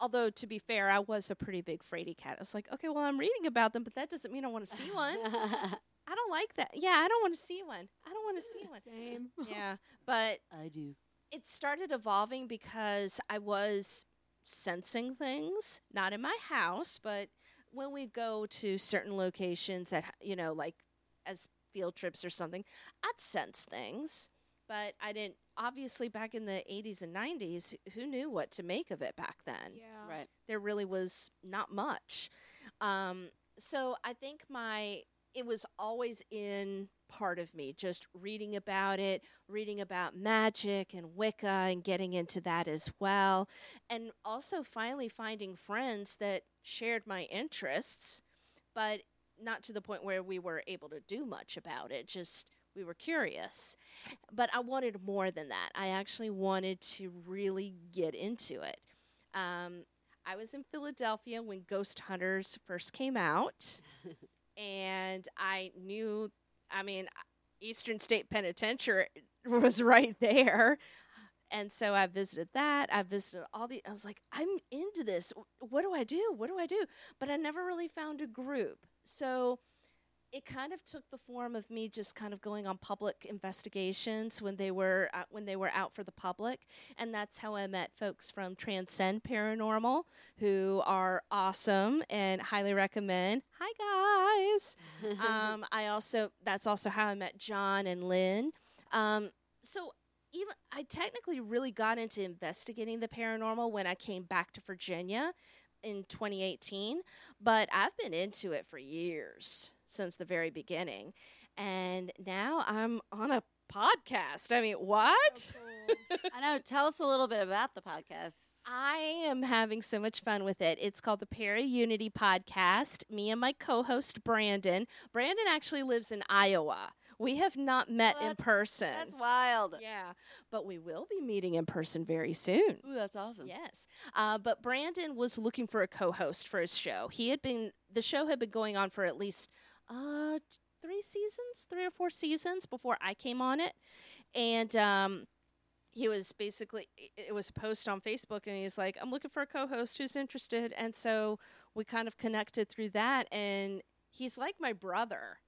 although to be fair, I was a pretty big fraidy cat. I was like, okay, well, I'm reading about them, but that doesn't mean I want to see one. I don't like that. Yeah, I don't want to see one. I don't want to see one.
Same.
Yeah, but
I do.
it started evolving because I was sensing things, not in my house, but when we go to certain locations that you know, like as field trips or something, I'd sense things. But I didn't, obviously, back in the 80s and 90s, who knew what to make of it back then?
Yeah.
Right.
there really was not much. Um, so I think my it was always in part of me, just reading about it, reading about magic and Wicca, and getting into that as well, and also finally finding friends that shared my interests, but not to the point where we were able to do much about it. Just we were curious, but I wanted more than that. I actually wanted to really get into it. Um, I was in Philadelphia when Ghost Hunters first came out, and I knew, I mean, Eastern State Penitentiary was right there. And so I visited that. I visited all the, I was like, I'm into this. What do I do? What do I do? But I never really found a group. So it kind of took the form of me just kind of going on public investigations when they were uh, when they were out for the public and that's how I met folks from Transcend Paranormal who are awesome and highly recommend. Hi guys. um, I also that's also how I met John and Lynn. Um, so even I technically really got into investigating the paranormal when I came back to Virginia in 2018, but I've been into it for years since the very beginning. And now I'm on a podcast. I mean, what?
I know. Tell us a little bit about the podcast.
I am having so much fun with it. It's called the Paraunity Podcast. Me and my co host, Brandon. Brandon actually lives in Iowa. We have not met in person.
That's wild.
yeah, but we will be meeting in person very soon.
Ooh, that's awesome.
Yes. Uh, but Brandon was looking for a co host for his show. He had been, the show had been going on for at least uh, three seasons, three or four seasons before I came on it. And um, he was basically, it was a post on Facebook, and he's like, I'm looking for a co host who's interested. And so we kind of connected through that. And he's like my brother.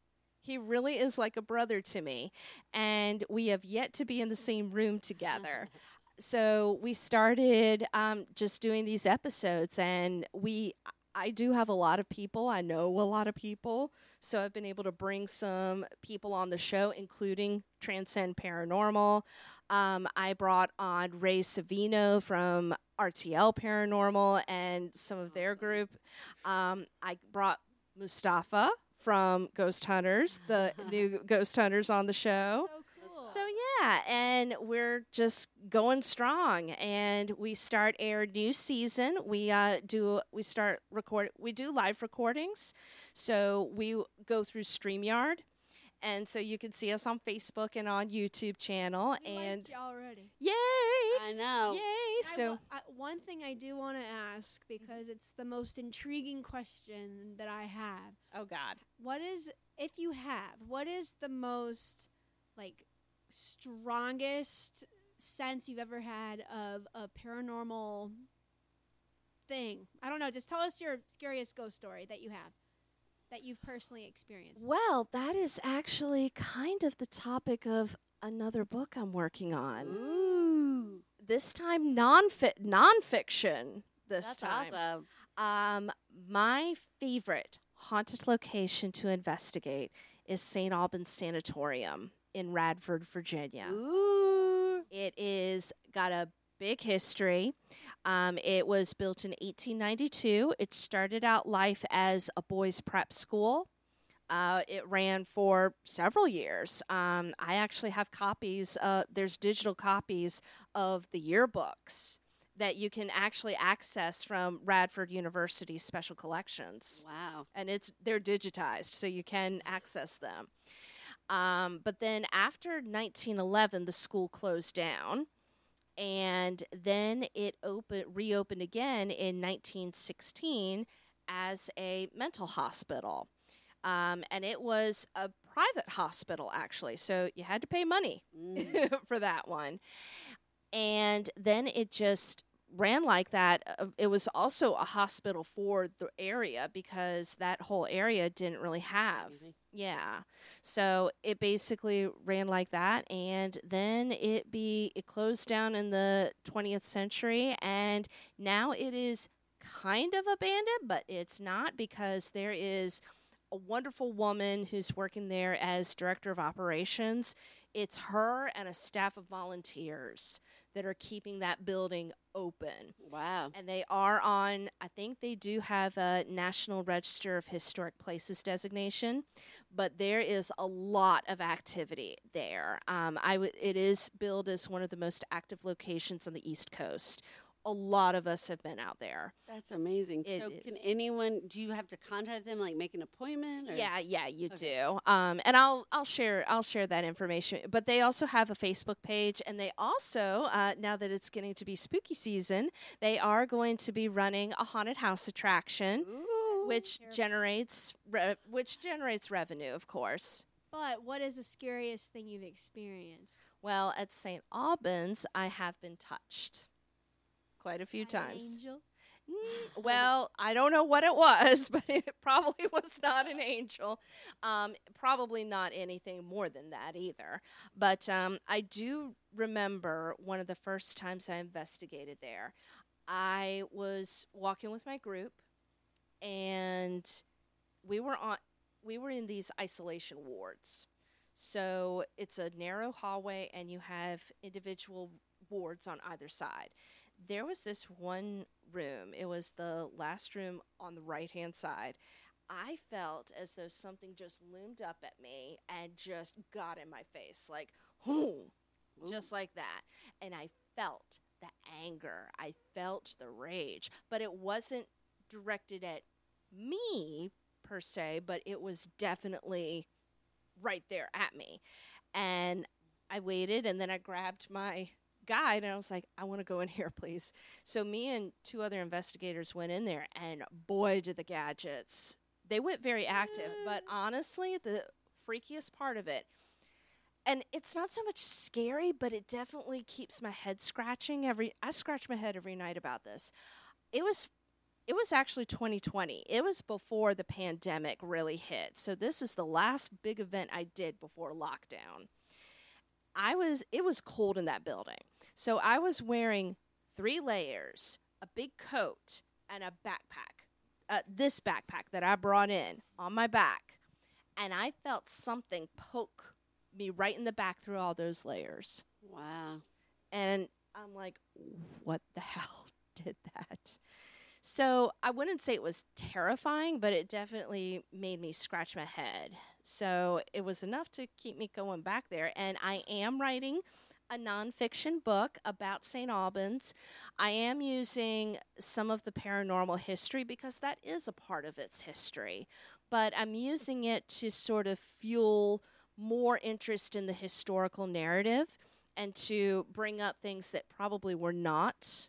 He really is like a brother to me. And we have yet to be in the same room together. So we started um, just doing these episodes and we i do have a lot of people. I know a lot of people. So i've been able to bring some people on the show including transcend paranormal. Um, i brought on ray savino from rtl paranormal and some of their group. Um, i brought mustafa from ghost hunters the new ghost hunters on the show
So cool.
so yeah, and we're just going strong, and we start our new season. We uh, do we start record we do live recordings, so we go through Streamyard, and so you can see us on Facebook and on YouTube channel,
We
and
you already.
yay,
I know.
yay!
I
So
wa- I, one thing I do want to ask because it's the most intriguing question that I have.
oh god,
What is, if you have, what is the most like strongest sense you've ever had of a paranormal thing? I don't know. Just tell us your scariest ghost story that you have that you've personally experienced.
well, that is actually kind of the topic of another book I'm working on.
Ooh,
This time non-fi- nonfiction. This
that's
time.
awesome.
Um, my favorite haunted location to investigate is St. Albans Sanatorium in Radford, Virginia.
Ooh.
It is got a big history. Um, it was built in 1892. It started out life as a boys' prep school. Uh, it ran for several years. Um, I actually have copies. Uh, there's digital copies of the yearbooks that you can actually access from Radford University Special Collections
Wow.
and it's they're digitized, so you can access them. Um, but then after 1911, the school closed down, and then it opened reopened again in 1916 as a mental hospital. Um, and it was a private hospital, actually. So you had to pay money
Mm.
for that one. And then it just ran like that. Uh, It was also a hospital for the area because that whole area didn't really have. Yeah. So it basically ran like that and then it be it closed down in the 20th century and now it is kind of abandoned but it's not because there is a wonderful woman who's working there as director of operations. It's her and a staff of volunteers that are keeping that building open.
Wow.
And they are on, I think they do have a National Register of Historic Places designation, but there is a lot of activity there. Um, I w- it is billed as one of the most active locations on the East Coast. A lot of us have been out there.
That's amazing.
It
so, can anyone? Do you have to contact them, like make an appointment? Or?
Yeah, yeah, you
Okay.
do. Um, and I'll I'll share I'll share that information. But they also have a Facebook page, and they also uh, now that it's getting to be spooky season, they are going to be running a haunted house attraction,
Ooh.
which
Terrible.
generates re- which generates revenue, of course.
But what is the scariest thing you've experienced?
Well, at St. Albans, I have been touched quite a few times.
angel?
Mm, well, I don't know what it was, but it probably was not an angel. Um, probably not anything more than that either. But um, I do remember one of the first times I investigated there. I was walking with my group, and we were on. We were in these isolation wards. So it's a narrow hallway, and you have individual wards on either side. There was this one room. It was the last room on the right hand side. I felt as though something just loomed up at me and just got in my face, like, whoo, just like that. And I felt the anger. I felt the rage, but it wasn't directed at me per se, but it was definitely right there at me. And I waited and then I grabbed my guide and I was like, I want to go in here, please. So me and two other investigators went in there and boy did the gadgets. They went very active, but mm. honestly, the freakiest part of it and it's not so much scary, but it definitely keeps my head scratching every I scratch my head every night about this. It was it was actually 2020. It was before the pandemic really hit. So this was the last big event I did before lockdown. I was it was cold in that building. So I was wearing three layers, a big coat, and a backpack. Uh, this backpack that I brought in on my back. And I felt something poke me right in the back through all those layers.
Wow.
And I'm like, what the hell did that? So I wouldn't say it was terrifying, but it definitely made me scratch my head. So it was enough to keep me going back there. And I am writing a nonfiction book about St. Albans. I am using some of the paranormal history because that is a part of its history, but I'm using it to sort of fuel more interest in the historical narrative and to bring up things that probably were not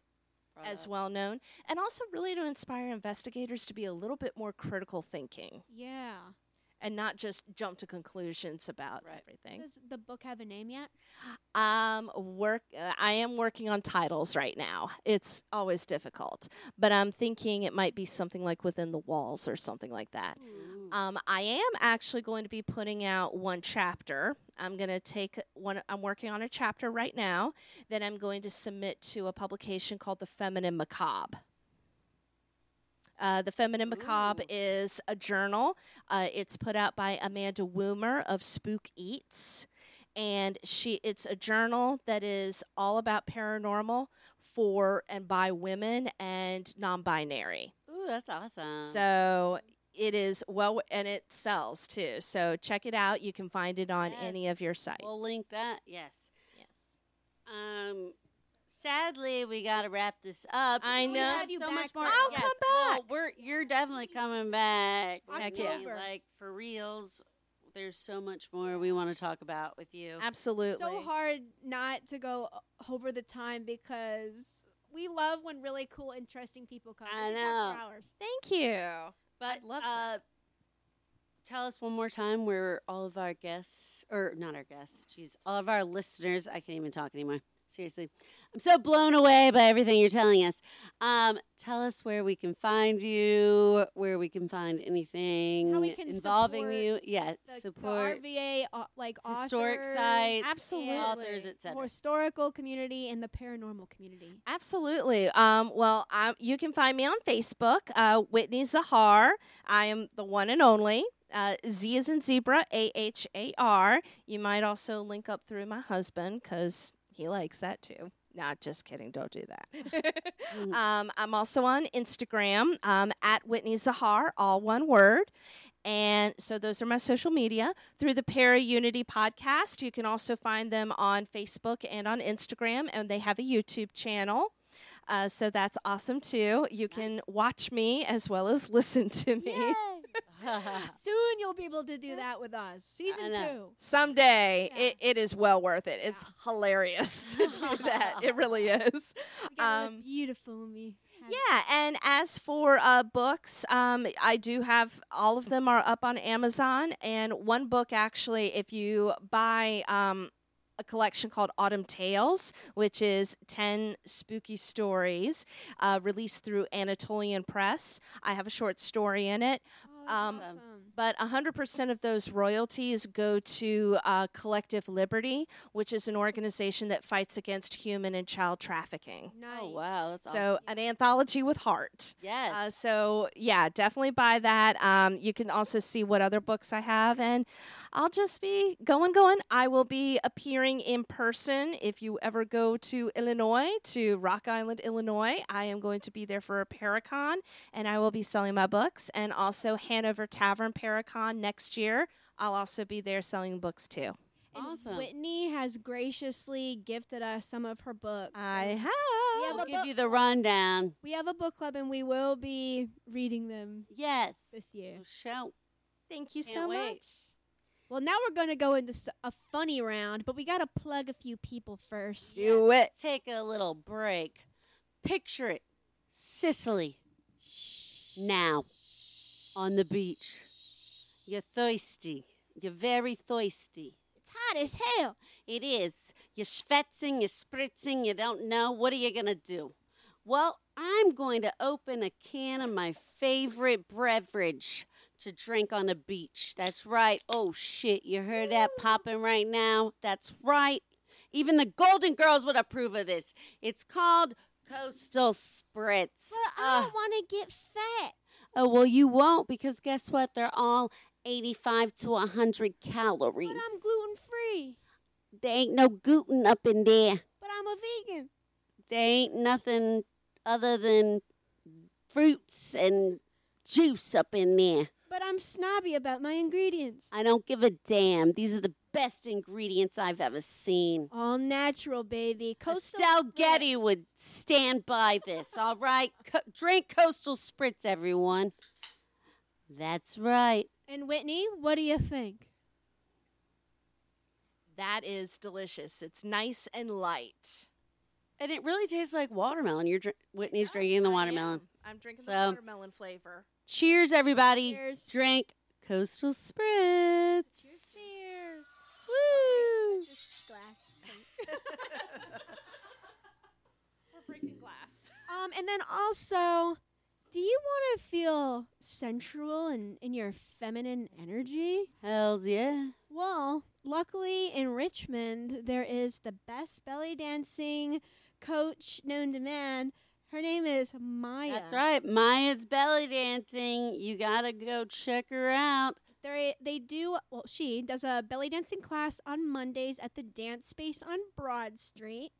as well known, and also really to inspire investigators to be a little bit more critical thinking
Yeah.
And not just jump to conclusions about
Right.
everything.
Does the book have a name yet?
Um, work. Uh, I am working on titles right now. It's always difficult, but I'm thinking it might be something like within the walls or something like that. Um, I am actually going to be putting out one chapter. I'm going to take one. I'm working on a chapter right now that I'm going to submit to a publication called The Feminine Macabre. Uh, the Feminine Macabre
Ooh.
is a journal. Uh, it's put out by Amanda Woomer of Spook Eats, and she. It's a journal that is all about paranormal for and by women and non-binary.
Ooh, that's awesome.
So it is well, and it sells too. So check it out. You can find it on
Yes.
any of your sites.
we'll link that. Yes.
yes.
Um. Sadly, we got to wrap this up.
I
We
know.
have
Have you
so
back
much more.
I'll
yes,
come
well,
back.
we're you're definitely coming back.
Heck
I
yeah.
mean, Like for reals, there's so much more we want to talk about with you.
Absolutely.
So hard not to go over the time because we love when really cool, interesting people come.
I
We talk
know.
for hours.
Thank you.
But
I'd love to.
uh, tell us one more time where all of our guests, or not our guests, geez, all of our listeners. I can't even talk anymore. Seriously, I'm so blown away by everything you're telling us. Um, tell us where we can find you, where we can find anything
How we can
involving
support
you. Yeah,
The, the
support
RVA, uh, like
historic
authors,
sites,
Absolutely.
authors,
the
etc.
historical community and the paranormal community.
Absolutely. Um, well, I, you can find me on Facebook, uh, Whitney Zahar. I am the one and only. Uh, Z is in zebra, A H A R. You might also link up through my husband because he likes that too. Not just kidding. Don't do that. um, I'm also on Instagram um, at Whitney Zahar, all one word. And so those are my social media. Through the Paraunity podcast, you can also find them on Facebook and on Instagram, and they have a YouTube channel. Uh, so that's awesome too. You can watch me as well as listen to me.
Soon you'll be able to do that with us. Season two.
Someday,
Yeah.
it, it is well worth it. It's hilarious to do that. It really is. Um,
beautiful when we have
Yeah, and as for uh, books, um, I do have all of them are up on Amazon, and one book actually, if you buy um, a collection called Autumn Tales, which is ten spooky stories uh, released through Anatolian Press. I have a short story in it. Um,
awesome.
But 100% of those royalties go to uh, Collective Liberty, which is an organization that fights against human and child trafficking.
Nice.
Oh wow, that's awesome.
So, an anthology with heart.
yes.
Uh, so, yeah, definitely buy that. Um, you can also see what other books I have, and I'll just be going, going. I will be appearing in person if you ever go to Illinois, to Rock Island, Illinois. I am going to be there for a Paracon, and I will be selling my books, and also Hanover Tavern Paracon next year. I'll also be there selling books too.
And
Awesome.
Whitney has graciously gifted us some of her books.
I
and
have.
We have
I'll give
book
you the rundown.
we have a book club and we will be reading them
Yes.
this year.
Shout.
Thank you
Can't
so
wait.
much.
Well, now we're going to go into a funny round, but we got to plug a few people first.
Do it.
Take a little break. Picture it. Sicily. Shh. Now. On the beach. You're thirsty. You're very thirsty.
It's hot as hell.
It is. You're schwitzing, you're spritzing, you don't know. What are you going to do? Well, I'm going to open a can of my favorite beverage to drink on the beach. That's right. Oh, shit. You heard that popping right now? That's right. Even the Golden Girls would approve of this. It's called Coastal Spritz.
But I don't want to get fat.
Oh, well, you won't because guess what? They're all 85 to 100 calories.
But I'm gluten free.
There ain't no gluten up in there.
But I'm a vegan.
There ain't nothing other than fruits and juice up in there.
But I'm snobby about my ingredients.
I don't give a damn. These are the best ingredients I've ever seen.
All natural, baby. Coastal
Estelle
Spritz.
Getty would stand by this, all right? Co- drink Coastal Spritz, everyone. That's right.
And Whitney, what do you think?
That is delicious. It's nice and light.
And it really tastes like watermelon. You're dr- Whitney's drinking the
I
watermelon.
am. I'm drinking
So-
the watermelon flavor.
Cheers, everybody.
Cheers.
Drink Coastal Spritz.
Cheers.
Woo!
Just glass.
We're breaking glass.
Um, and then also, do you want to feel sensual and in your feminine energy?
Hells yeah.
Well, luckily in Richmond, there is the best belly dancing coach known to man. Her name is Maya.
That's right. Maya's belly dancing. You gotta go check her out.
They they do well. She does a belly dancing class on Mondays at the Dance Space on Broad Street,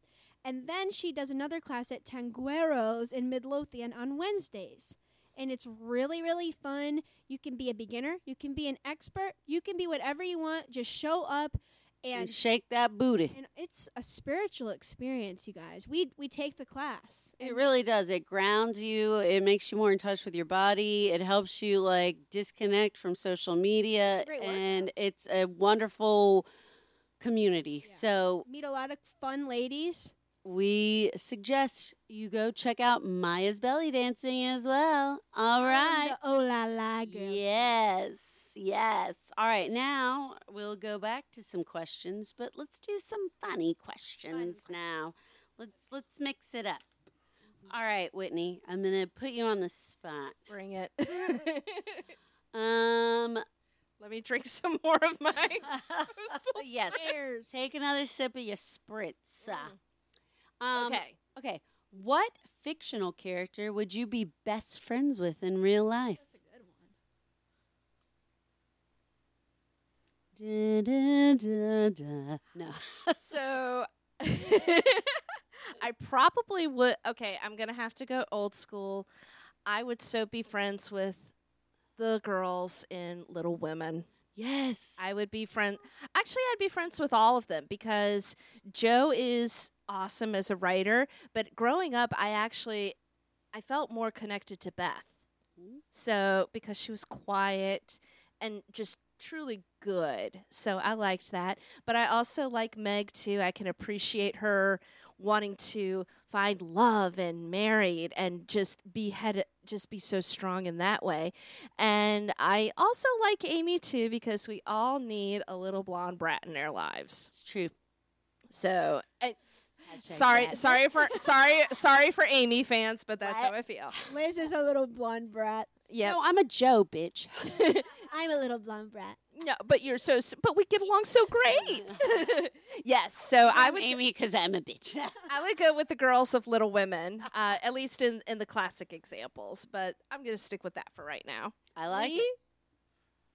and then she does another class at Tangueros in Midlothian on Wednesdays. And it's really really fun. You can be a beginner, you can be an expert, you can be whatever you want. Just show up,
And
and
shake that booty.
and it's a spiritual experience, you guys. We we take the class.
It really does. It grounds you. It makes you more in touch with your body. It helps you like disconnect from social media,
It's
and it's a wonderful community.
Yeah.
So
meet a lot of fun ladies.
We suggest you go check out Maya's belly dancing as well. All right.
I'm the oh la la girl.
Yes, yes. All right, now we'll go back to some questions, but let's do some funny questions
questions.
now. Let's let's mix it up. All right, Whitney, I'm gonna put you on the spot.
Bring it.
Um,
Let me drink some more of my.
Yes.
Cheers.
Take another sip of your spritz.
Mm.
Um,
okay.
Okay. What fictional character would you be best friends with in real life?
That's a good one.
Da, da, da. No.
So I probably would. Okay, I'm gonna have to go old school. I would so be friends with the girls in Little Women.
Yes.
I would be friend. Actually, I'd be friends with all of them because Jo is awesome as a writer. But growing up, I actually I felt more connected to Beth. So because she was quiet and just truly good, so I liked that. But I also like Meg too. I can appreciate her wanting to find love and married and just be head just be so strong in that way. And I also like Amy too because we all need a little blonde brat in our lives.
it's true.
So sorry,
that.
sorry for sorry, sorry for Amy fans, but that's
What?
how I feel.
Liz is a little blonde brat.
Yeah,
No, I'm a Jo, bitch.
I'm a little blonde brat.
No, but you're so, but we get along so great. yes, so I
I'm
would,
Amy because I'm a bitch.
I would go with the girls of Little Women, uh, at least in in the classic examples. But I'm gonna stick with that for right now.
I like
Lee?
it.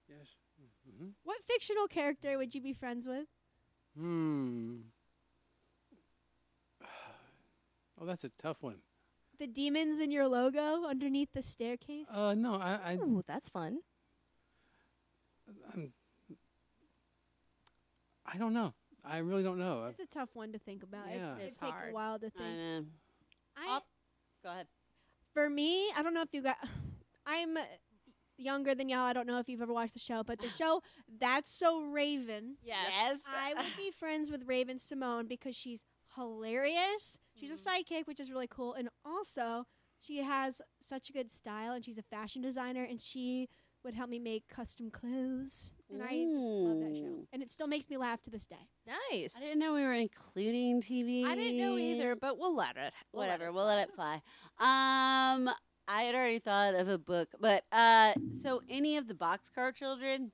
Yes. hmm
What fictional character would you be friends with?
Hmm. Oh, that's a tough one.
The demons in your logo underneath the staircase?
Uh, no, I, I,
Ooh, that's fun.
I'm, I don't know. I really don't know.
It's a tough one to think about. It-
Yeah.
It'd
It's
take
hard.
a while to
I
think.
know.
I,
Up. Go ahead.
for me, I don't know if you got. I'm younger than y'all. I don't know if you've ever watched the show, but the show That's So Raven.
Yes.
I would be friends with Raven-Symoné because she's hilarious. She's a mm-hmm. sidekick, which is really cool, and also she has such a good style, and she's a fashion designer, and she would help me make custom clothes, and I just love that show, and it still makes me laugh to this day.
Nice.
I didn't know we were including TV.
I didn't know either, but we'll let it. We'll let
Whatever.
it
we'll let it fly. Um, I had already thought of a book, but uh, so any of the Boxcar Children.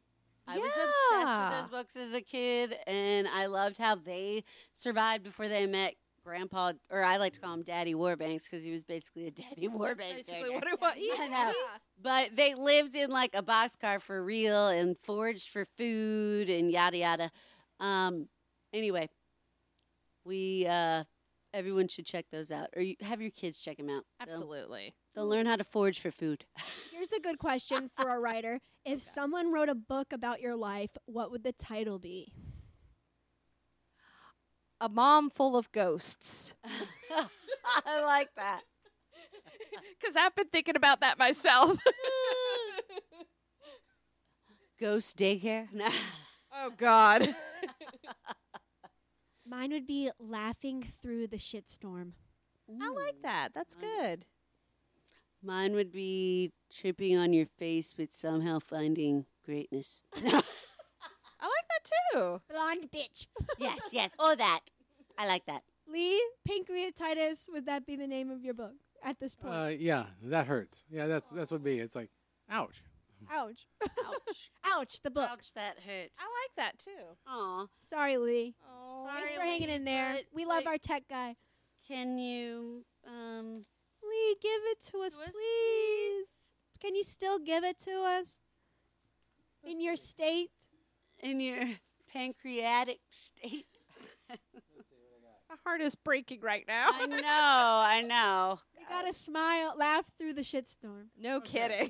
I was obsessed with those books as a kid, and I loved how they survived before they met Grandpa, or I like to call him Daddy Warbanks because he was basically a Daddy Warbanks.
Basically,
character.
what it was.
I know. But they lived in like a boxcar for real and foraged for food and yada yada. Um, anyway, we uh, everyone should check those out, or you, have your kids check them out. They'll-
Absolutely.
they'll learn how to forage for food.
Here's a good question for a writer: If someone wrote a book about your life, what would the title be?
A mom full of ghosts.
I like that.
Because I've been thinking about that myself.
Ghost daycare. No.
oh God.
Mine would be laughing through the shitstorm.
I like that. That's good.
Mine would be tripping on your face, but somehow finding greatness.
I like that too.
Blonde bitch.
yes, yes, or that. I like that.
Lee, pancreatitis. Would that be the name of your book at this point?
Uh, yeah, that hurts. Yeah, that's that's what be. It's like, ouch.
Ouch.
Ouch.
Ouch. The book.
Ouch, that hurt.
I like that too.
Aw.
Sorry, Lee.
Oh,
Thanks
Sorry,
for hanging in there.
but,
We love
like,
our tech guy.
Can you, um,
Lee, give it to us,
To us,
please. Can you still give it to us? In your state?
in your pancreatic state?
My heart is breaking right now.
I know, I know.
You gotta smile, laugh through the shitstorm.
no kidding.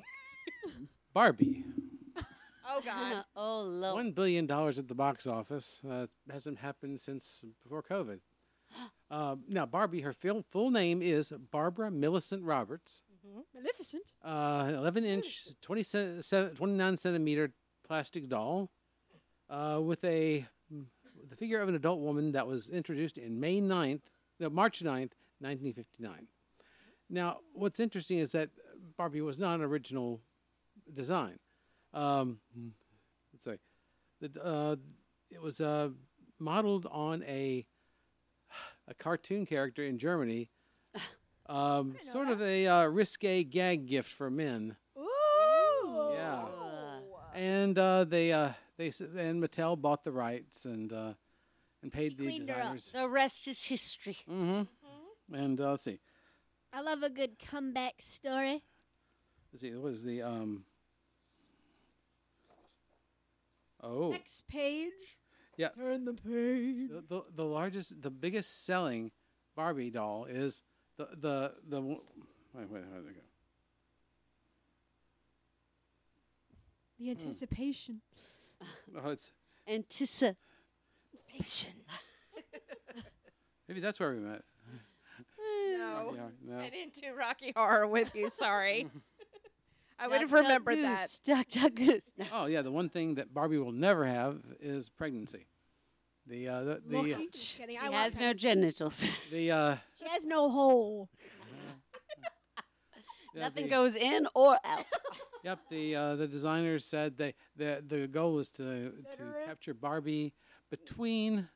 Barbie.
Oh God.
oh, Lord.
One billion dollars at the box office. Uh, hasn't happened since before COVID. Uh, now, Barbie, her full, full name is Barbara Millicent Roberts.
Maleficent.
Uh, 11 inch, 20 ce- se- 29 centimeter plastic doll uh, with a the figure of an adult woman that was introduced in May 9th, no, March 9th, 1959. Now, what's interesting is that Barbie was not an original design. Um, let's say, the, uh, it was uh, modeled on a a cartoon character in Germany. Um, sort of a uh, risque gag gift for men,
Ooh.
Yeah. And uh, they uh, they and Mattel bought the rights and uh, and paid the
cleaned her up.
designers.
the rest is history.
Mm-hmm. And uh, let's see,
I love a good comeback story.
let's see, what was the um, Oh,
Next page.
Yeah.
Turn the page.
the, the the largest, the biggest selling Barbie doll is the the the. Wait, wait, how did it go?
The anticipation.
Oh, it's
Anticipation.
maybe that's where we met.
No.
Yeah, no.
I didn't do Rocky Horror with you. Sorry. I would have
Duck, duck,
remembered that.
goose, Duck, duck, goose. No.
Oh yeah, the one thing that Barbie will never have is pregnancy. The uh, the the,
Look, I'm just kidding.
She
I
has no genitals.
the uh,
She has no hole.
Nothing
the-
goes in or out.
Yep, the uh, the designers said they the the goal was to to
Better-
capture Barbie between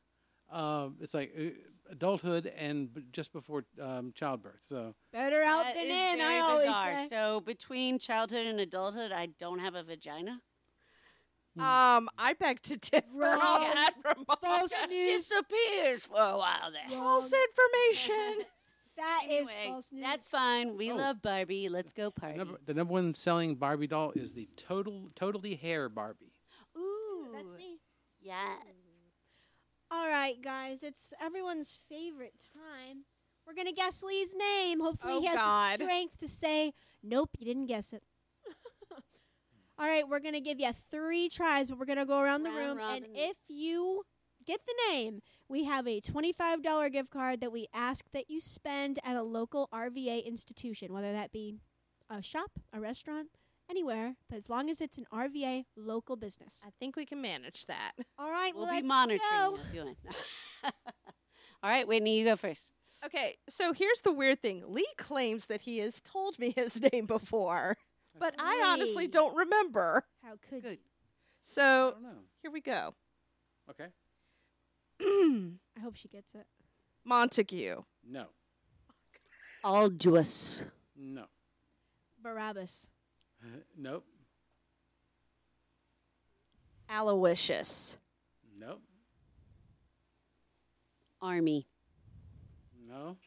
uh, it's like uh, adulthood and b- just before um, childbirth. So
Better out
That
than
is
in, I always
bizarre.
say.
So between childhood and adulthood, I don't have a vagina.
Um, I beg to differ
Wrong.
on that remark.
False
Just
news.
disappears for a while there.
False information.
That is
Anyway,
false news.
that's fine. We
Oh.
love Barbie. Let's go
the
party.
number, the number one selling Barbie doll is the total totally hair Barbie.
Ooh,
That's me.
yes. Mm.
All right, guys, it's everyone's favorite time. We're gonna guess Lee's name. Hopefully,
Oh,
he has
God.
the strength to say, "Nope, you didn't guess it." All right, we're gonna give you three tries, but we're gonna go around the
Round
room, and if you get the name, we have a twenty-five dollar gift card that we ask that you spend at a local RVA institution, whether that be a shop, a restaurant, anywhere, but as long as it's an RVA local business.
I think we can manage that.
All right,
We'll
let's
be monitoring
go.
you if you want. All right, Whitney, you go first.
Okay, so here's the weird thing. Lee claims that he has told me his name before, but I honestly don't remember.
How could
Good.
you?
So here we go.
Okay,
I hope she gets it.
Montague.
no,
Aldous.
no,
Barabbas.
nope,
Aloysius.
nope,
Army.
no,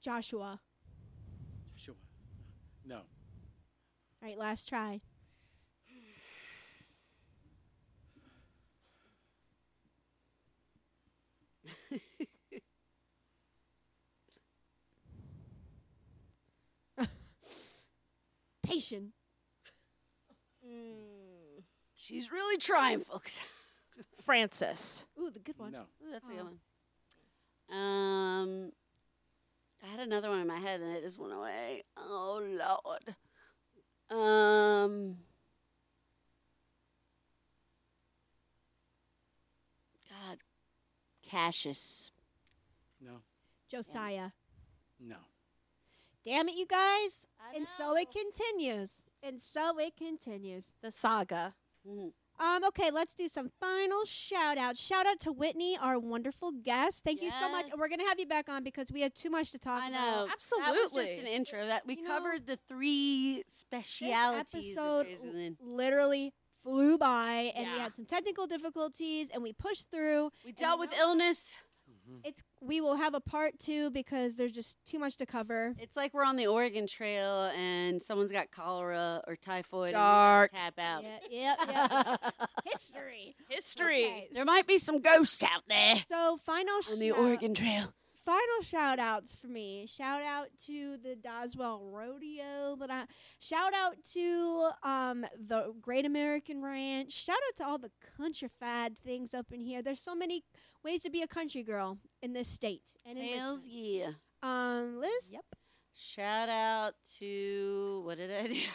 Joshua.
Joshua, no,
All right, last try. Patient.
She's really trying, folks.
Francis.
Ooh, the good one.
no.
Ooh, that's a good one. Um, I had another one in my head and it just went away. Oh Lord. Um. God. Cassius.
No,
Josiah.
no.
Damn it, you guys.
I
And so it continues. And so it continues.
The saga.
Mhm.
Um, okay, let's do some final shout outs. Shout out to Whitney, our wonderful guest. Thank you so much.
Yes.
We're gonna have you back on because we have too much to talk
I
about.
know. That was
Absolutely.
just an intro. That we
You know,
covered the three
This
specialities. of
episode
hers and
literally flew by and we had some technical difficulties and we pushed through.
we dealt with
now-
illness. Mm-hmm.
It's we will have a part two because there's just too much to cover.
It's like we're on the Oregon Trail and someone's got cholera or typhoid
Dark.
and we just tap out.
Yeah, yeah, yeah. History.
History.
Okay,
There might be some ghosts out there
So final
on the Oregon Trail.
Final shout outs for me. Shout out to the Doswell Rodeo that I shout out to um the Great American Ranch. Shout out to all the countrified things up in here. There's so many ways to be a country girl in this state. And in
Hells yeah.
Um Liz.
Yep. Shout out to what did I do?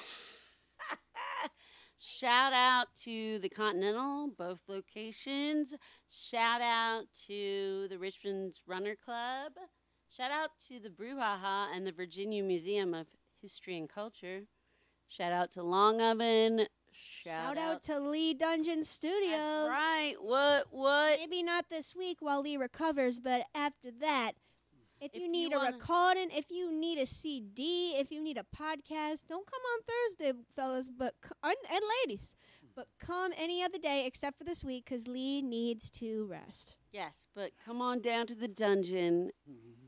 Shout out to the Continental, both locations. Shout out to the Richmond's Runner Club. Shout out to the Brouhaha and the Virginia Museum of History and Culture. Shout out to Longoven. Shout,
Shout, out to Lee Dungeon Studios.
That's right. What? What?
Maybe not this week while Lee recovers, but after that, if,
If
you
you
need a recording, if you need a CD, if you need a podcast, don't come on Thursday, fellas, but c- and, and ladies, but come any other day except for this week because Lee needs to rest.
Yes, but come on down to the dungeon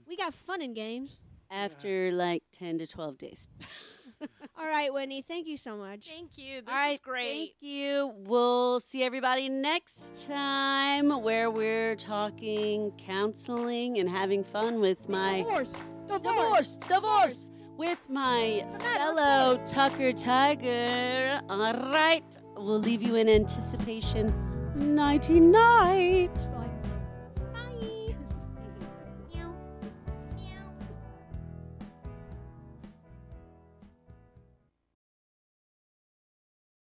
We got fun and games.
after like 10 to 12 days.
All right, Whitney, thank you so much.
Thank you. This
All right,
is great.
Thank you. We'll see everybody next time where we're talking counseling and having fun with my
Divorce.
divorce, divorce with my fellow Tucker Tiger. All right, we'll leave you in anticipation. Nighty night.